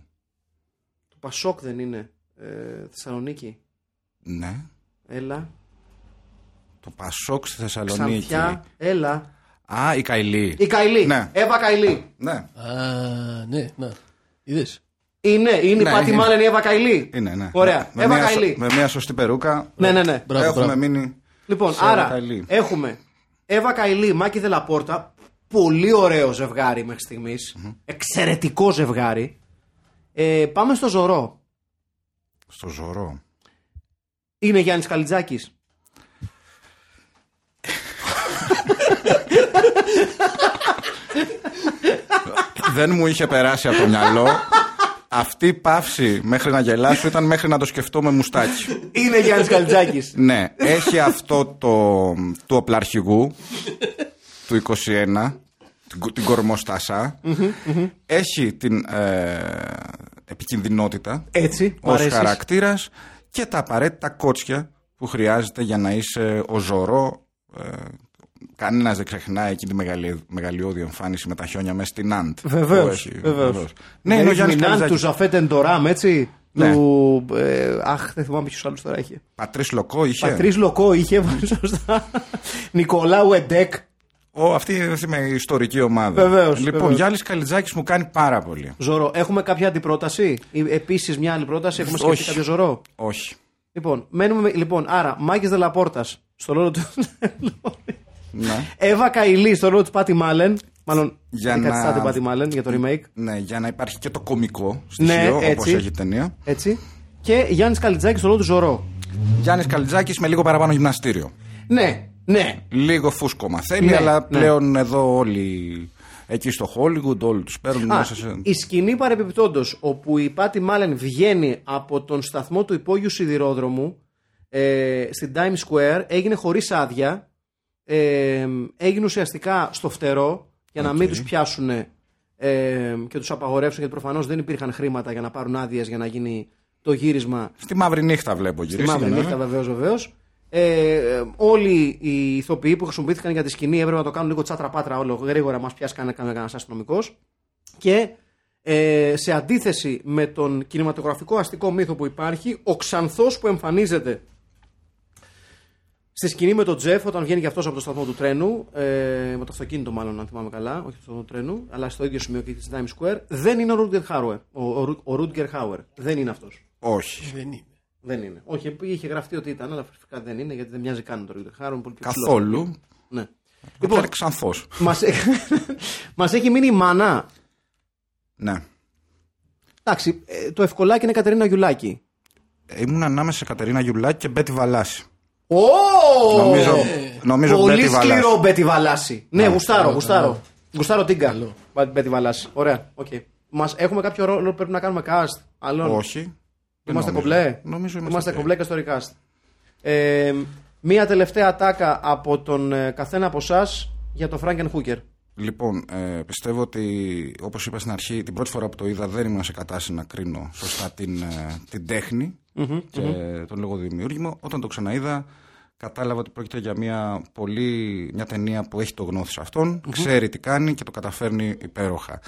του Πασόκ δεν είναι. Ε, Θεσσαλονίκη. Ναι. Έλα. Το Πασόκ στη Θεσσαλονίκη. Ξανθιά. Έλα. Α, η Καηλή. Η Καηλή. Ναι. Εύα Καηλή. Ναι. Α, ναι, να. Είδες; Είναι, είναι Ναι, η Πάτη είναι. Μάλεν η Εύα Καηλή. Είναι, ναι. Ωραία. Με Εύα μια, Καηλή. με μια σωστή περούκα. Ναι, ναι, ναι. Μπράβο, έχουμε μπράβο. μείνει. Λοιπόν, σε Εύα άρα Καηλή. έχουμε Εύα Καηλή, Μάκη Δελαπόρτα. Πολύ ωραίο ζευγάρι μέχρι στιγμής. Εξαιρετικό ζευγάρι. Ε, πάμε στο Ζωρό. Στο ζωρό. Είναι Γιάννης Καλιτζάκης. Δεν μου είχε περάσει από το μυαλό. Αυτή η παύση μέχρι να γελάσω ήταν μέχρι να το σκεφτώ με μουστάκι. Είναι Γιάννης Καλιτζάκης. Ναι, έχει αυτό το του οπλαρχηγού του 21, την, την κορμοστάσα. Έχει την ε, επικινδυνότητα Έτσι, μου ως αρέσεις. χαρακτήρας και τα απαραίτητα κότσια που χρειάζεται για να είσαι ο ζωρό. Ε, Κανένας δεν ξεχνάει εκεί τη μεγαλει, μεγαλειώδη εμφάνιση με τα χιόνια μέσα στην Αντ. Βεβαίως, που έχει, βεβαίως. βεβαίως. Ναι, είναι ο Γιάννης Μινάν του Καλιζάκης. Ζαφέτ Εντοράμ, έτσι. Ναι. Του, ε, αχ, δεν θυμάμαι ποιους άλλους τώρα είχε. Πατρίς Λοκό είχε. Πατρίς Λοκό είχε, σωστά. Νικολάου Εντέκ. Ο, αυτή, αυτή με ιστορική ομάδα. Βεβαίως, Λοιπόν, βεβαίως. Γιάννης Καλιτζάκης μου κάνει πάρα πολύ. Ζωρό. Έχουμε κάποια αντιπρόταση; Επίσης μια άλλη πρόταση; Έχουμε σκεφτεί Όχι. κάποιο ζωρό; Όχι. Λοιπόν, μένουμε με, λοιπόν, άρα Μάκης Δελαπόρτας στο ρόλο του. Ναι. Εύα Καηλή στο ρόλο του Πάτι Μάλεν. Μάλλον Για αντικαθιστά να- την Πάτι Μάλεν για το remake. ναι, για να υπάρχει και το κομικό Ναι, στοιχείο, όπως έτσι. έχει η ταινία. Έτσι. Και Γιάννης Καλιτζάκης στο ρόλο του Ζωρό. Γιάννης Καλιτζάκης με λίγο παραπάνω γυμναστήριο. Ναι, ναι. Λίγο φούσκωμα θέλει, Ναι, αλλά ναι. πλέον εδώ όλοι εκεί στο Hollywood όλοι τους παίρνουν Α, μέσα σε... η σκηνή παρεπιπτόντω όπου η Πάτι Μάλεν βγαίνει από τον σταθμό του υπόγειου σιδηρόδρομου ε, στην Times Square έγινε χωρίς άδεια ε, έγινε ουσιαστικά στο φτερό για να μην τους πιάσουν ε, και τους απαγορεύσουν γιατί προφανώς δεν υπήρχαν χρήματα για να πάρουν άδειες για να γίνει το γύρισμα Στη μαύρη νύχτα βλέπω Στη γυρίσει. μαύρη ναι. νύχτα βεβαίως, βεβαίως. Ε, ε, όλοι οι ηθοποιοί που χρησιμοποιήθηκαν για τη σκηνή έπρεπε να το κάνουν λίγο τσάτρα πάτρα όλο γρήγορα. Μας πιάσει κανένα κανένα αστυνομικός. Και ε, σε αντίθεση με τον κινηματογραφικό αστικό μύθο που υπάρχει, ο Ξανθός που εμφανίζεται στη σκηνή με τον Τζεφ όταν βγαίνει και αυτός από το σταθμό του τρένου, ε, με το αυτοκίνητο μάλλον, αν θυμάμαι καλά, όχι στο σταθμό του τρένου, αλλά στο ίδιο σημείο και της Times Square, δεν είναι ο Ρούντγκερ Χάουερ. Ο, ο, ο Ρούντγκερ Χάουερ. Δεν είναι αυτός. Όχι. Δεν είναι. Δεν είναι. Όχι, είχε γραφτεί ότι ήταν, αλλά φυσικά δεν είναι γιατί δεν μοιάζει καν με τον Ρούντερ Χάουερ. είναι πολύ πιο ψηλός. Καθόλου. Ναι. Λοιπόν, Λοιπόν, είναι ξανθός. μας, μας έχει μείνει η μάνα. Ναι. Εντάξει, ε, το ευκολάκι είναι Κατερίνα Γιουλάκη. Ήμουν ανάμεσα σε Κατερίνα Γιουλάκη και Μπέτη Βαλάση. Ω! Νομίζω, νομίζω Πολύ Μπέτη Βαλάση. σκληρό Μπέτι Βαλάση. Ναι, γουστάρω, καλό, γουστάρω. καλό. Γουστάρω τίγκα. Μπέτι Βαλάση. Ωραία, οκ. Μας, έχουμε κάποιο ρόλο που πρέπει να κάνουμε cast. Άλλον; Όχι. Δεν Είμαστε νομίζω. κομπλέ. Νομίζω είμαστε, Είμαστε ok. κομπλέ και στο recast. Ε, μία τελευταία ατάκα από τον ε, καθένα από εσάς για τον Frankenhooker. Λοιπόν, ε, πιστεύω ότι όπως είπα στην αρχή, την πρώτη φορά που το είδα δεν ήμουν σε κατάσταση να κρίνω σωστά την, ε, την τεχνη και τον λόγο δημιούργημα. Όταν το ξαναείδα, κατάλαβα ότι πρόκειται για μια, πολύ, μια ταινία που έχει το γνώθι σε αυτον ξέρει τι κάνει και το καταφέρνει υπέροχα.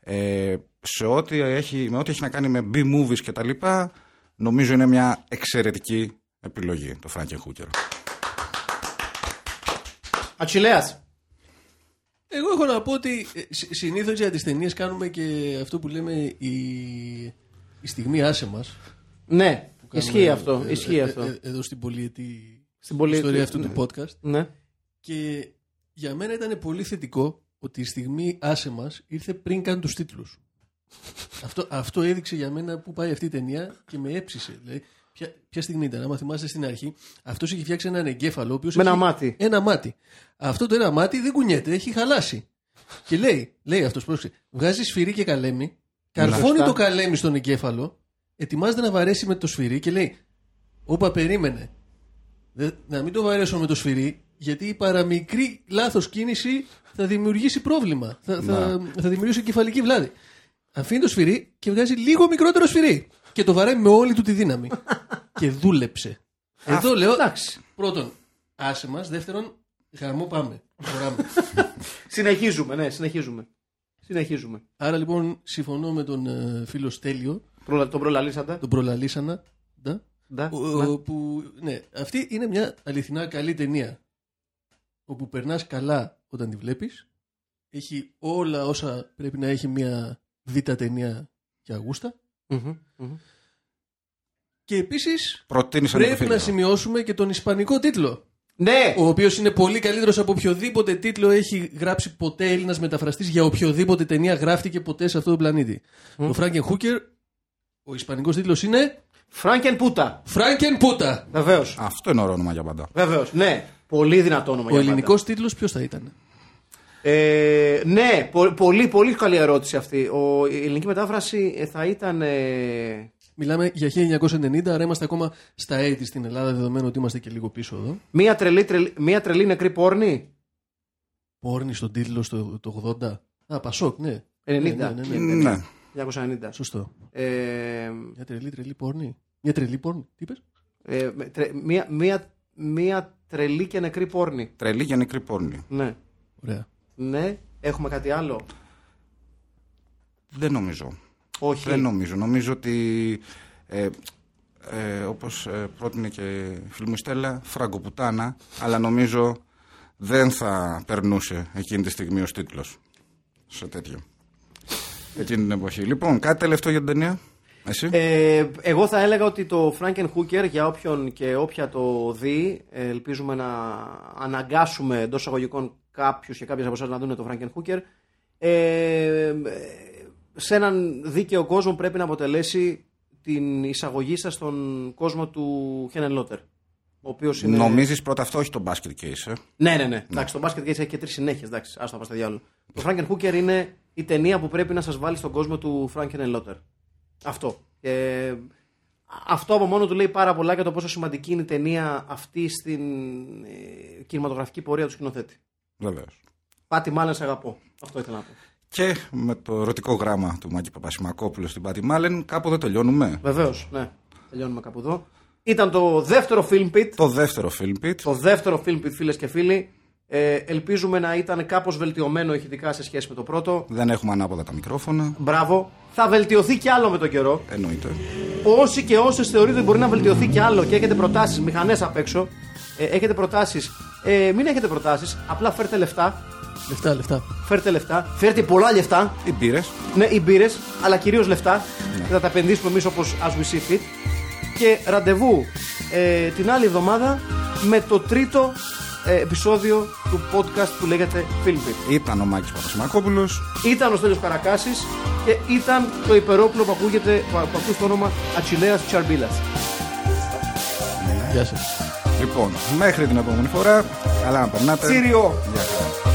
Ε, σε ό,τι έχει, με ό,τι έχει να κάνει με B-movies και τα λοιπά, νομίζω είναι μια εξαιρετική επιλογή το Franken Hooker. Ατσιλέα. Εγώ έχω να πω ότι συνήθως για τις ταινίες κάνουμε και αυτό που λέμε η, η στιγμή άσε μας. Ναι, ισχύει αυτό. Ισχύει αυτό. ε, εδώ στην πολυετή Στην πολυ- ιστορία αυτού ναι. του podcast. Ναι. Και για μένα ήταν πολύ θετικό ότι η στιγμή άσε μας ήρθε πριν καν τους τίτλους. Αυτό, αυτό έδειξε για μένα που πάει αυτή η ταινία και με έψησε. Δηλαδή, ποια, ποια στιγμή ήταν, άμα θυμάστε στην αρχή, αυτός είχε φτιάξει έναν εγκέφαλο. ο οποίος Με ένα έχει μάτι. Ένα μάτι. Αυτό το ένα μάτι δεν κουνιέται, έχει χαλάσει. Και λέει, λέει αυτός, πρόσεξε, βγάζεις σφυρί και καλέμι, καρφώνει Σωστά. το καλέμι στον εγκέφαλο, ετοιμάζεται να βαρέσει με το σφυρί και λέει, Όπα, περίμενε. Δε- να μην το βαρέσω με το σφυρί, γιατί η παραμικρή λάθος κίνηση θα δημιουργήσει πρόβλημα. Θα, θα, θα δημιουργήσει κεφαλική βλάβη. Αφήνει το σφυρί και βγάζει λίγο μικρότερο σφυρί. Και το βαράει με όλη του τη δύναμη. και δούλεψε. Εδώ λέω. εντάξει. Πρώτον, άσε μας. Δεύτερον, γαμό πάμε. Προχωράμε. Συνεχίζουμε, ναι, συνεχίζουμε. Συνεχίζουμε. Άρα λοιπόν συμφωνώ με τον ε, φίλο Στέλιο, Προλα- Τον προλαλήσατε. τον προλαλήσανα. ντα, Ναι, ο- ναι. ο- που, ναι, αυτή είναι μια αληθινά καλή ταινία. Όπου περνάς καλά όταν τη βλέπεις. Έχει όλα όσα πρέπει να έχει μια β' ταινία για γούστα. Μμμ, μμμ. Και επίσης Προτείνεις ένα πρέπει να φίλο. σημειώσουμε και τον ισπανικό τίτλο. Ναι! Ο οποίος είναι πολύ καλύτερος από οποιοδήποτε τίτλο έχει γράψει ποτέ Έλληνας μεταφραστής για οποιοδήποτε ταινία γράφτηκε ποτέ σε αυτό το πλανήτη. Το Φράγκεν Χούκερ, ο ισπανικός τίτλος είναι Φράγκεν Πούτα. Φράγκεν Πούτα. Βεβαίως. Αυτό είναι ωραίο όνομα για πάντα. Βεβαίως. Ναι. Πολύ δυνατό όνομα. Ο για ελληνικός τίτλος ποιος θα ήταν; Πάντα. Ε, ναι, πο- πολύ, πολύ καλή ερώτηση αυτή. Ο, η ελληνική μετάφραση ε, θα ήταν. ε, Μιλάμε για 1990, άρα είμαστε ακόμα στα 80 στην Ελλάδα, δεδομένου ότι είμαστε και λίγο πίσω εδώ. μία, τρελή, τρελή, μία τρελή νεκρή πόρνη; Πόρνη στον τίτλο στο το 80. Α, Πασόκ, ναι. 90. Ναι, ναι, ναι, ναι. Ναι. 1990. Σωστό. Ε, Μια τρελή, τρελή πόρνη. Μια τρελή πόρνη, τι είπες; ε, με- τρε- μία, μία, μία τρελή και νεκρή πόρνη. Τρελή και νεκρή πόρνη. Ναι. Ωραία. Ναι. Έχουμε κάτι άλλο; Δεν νομίζω. Όχι. Δεν νομίζω. Νομίζω ότι ε, ε, όπως ε, πρότεινε και η φίλη μου η Στέλλα, φραγκοπουτάνα, αλλά νομίζω δεν θα περνούσε εκείνη τη στιγμή ως τίτλος σε τέτοιο. Εκείνη την εποχή. Λοιπόν, κάτι τελευταίο για την ταινία. Εσύ; Ε, εγώ θα έλεγα ότι το Franken Hooker για όποιον και όποια το δει, ε, ελπίζουμε να αναγκάσουμε εντός εισαγωγικών κάποιους και κάποιες από εσάς να δουν το Franken Hooker. Ε, ε, σε έναν δίκαιο κόσμο πρέπει να αποτελέσει την εισαγωγή σας στον κόσμο του Χένεν Λότερ. Ο οποίος είναι... Νομίζεις πρώτα αυτό, όχι το basket case. Ε; Ναι, ναι, ναι. Εντάξει, το Basket Case έχει και τρεις συνέχειες. Εντάξει, άστο να πάστε διάλογο. Το Franken Hooker είναι η ταινία που πρέπει να σας βάλει στον κόσμο του Franken Lotter. Αυτό. Και αυτό από μόνο του λέει πάρα πολλά για το πόσο σημαντική είναι η ταινία αυτή στην ε, κινηματογραφική πορεία του σκηνοθέτη. Βεβαίως. Πάτη μάλλον σε αγαπώ. Αυτό ήθελα να πω. Και με το ερωτικό γράμμα του Μάκη Παπασημακόπουλου στην Πάτη Μάλεν, κάπου εδώ τελειώνουμε. Βεβαίως, ναι. Τελειώνουμε κάπου εδώ. Ήταν το δεύτερο Film Pit. Το δεύτερο Film Pit. Το δεύτερο Film Pit, φίλες και φίλοι. Ε, ελπίζουμε να ήταν κάπως βελτιωμένο ηχητικά σε σχέση με το πρώτο. Δεν έχουμε ανάποδα τα μικρόφωνα. Μπράβο. Θα βελτιωθεί κι άλλο με τον καιρό. Εννοείται. Όσοι και όσες θεωρείτε ότι μπορεί να βελτιωθεί κι άλλο και έχετε προτάσεις, μηχανές απ' έξω, ε, έχετε προτάσεις, ε, μην έχετε προτάσεις, απλά φέρτε λεφτά. Λεφτά, λεφτά. Φέρτε λεφτά, φέρτε πολλά λεφτά. Οι μπύρες. Ναι, οι μπύρες, αλλά κυρίως λεφτά. Και θα τα επενδύσουμε εμείς όπως as we see fit. Και ραντεβού ε, την άλλη εβδομάδα με το τρίτο ε, επεισόδιο του podcast που λέγεται Film Pit. Ήταν ο Μάκης Παπασημακόπουλος. Ήταν ο Στέλιος Καρακάσης και ήταν το υπερόπλο που ακούγεται, που ακούει το όνομα Ατσιλέας Τσαρμπίλας. Γεια σας. Λοιπόν, μέχρι την επόμενη φορά. Καλά να περνάτε. Τσίριο! Γεια χαρά.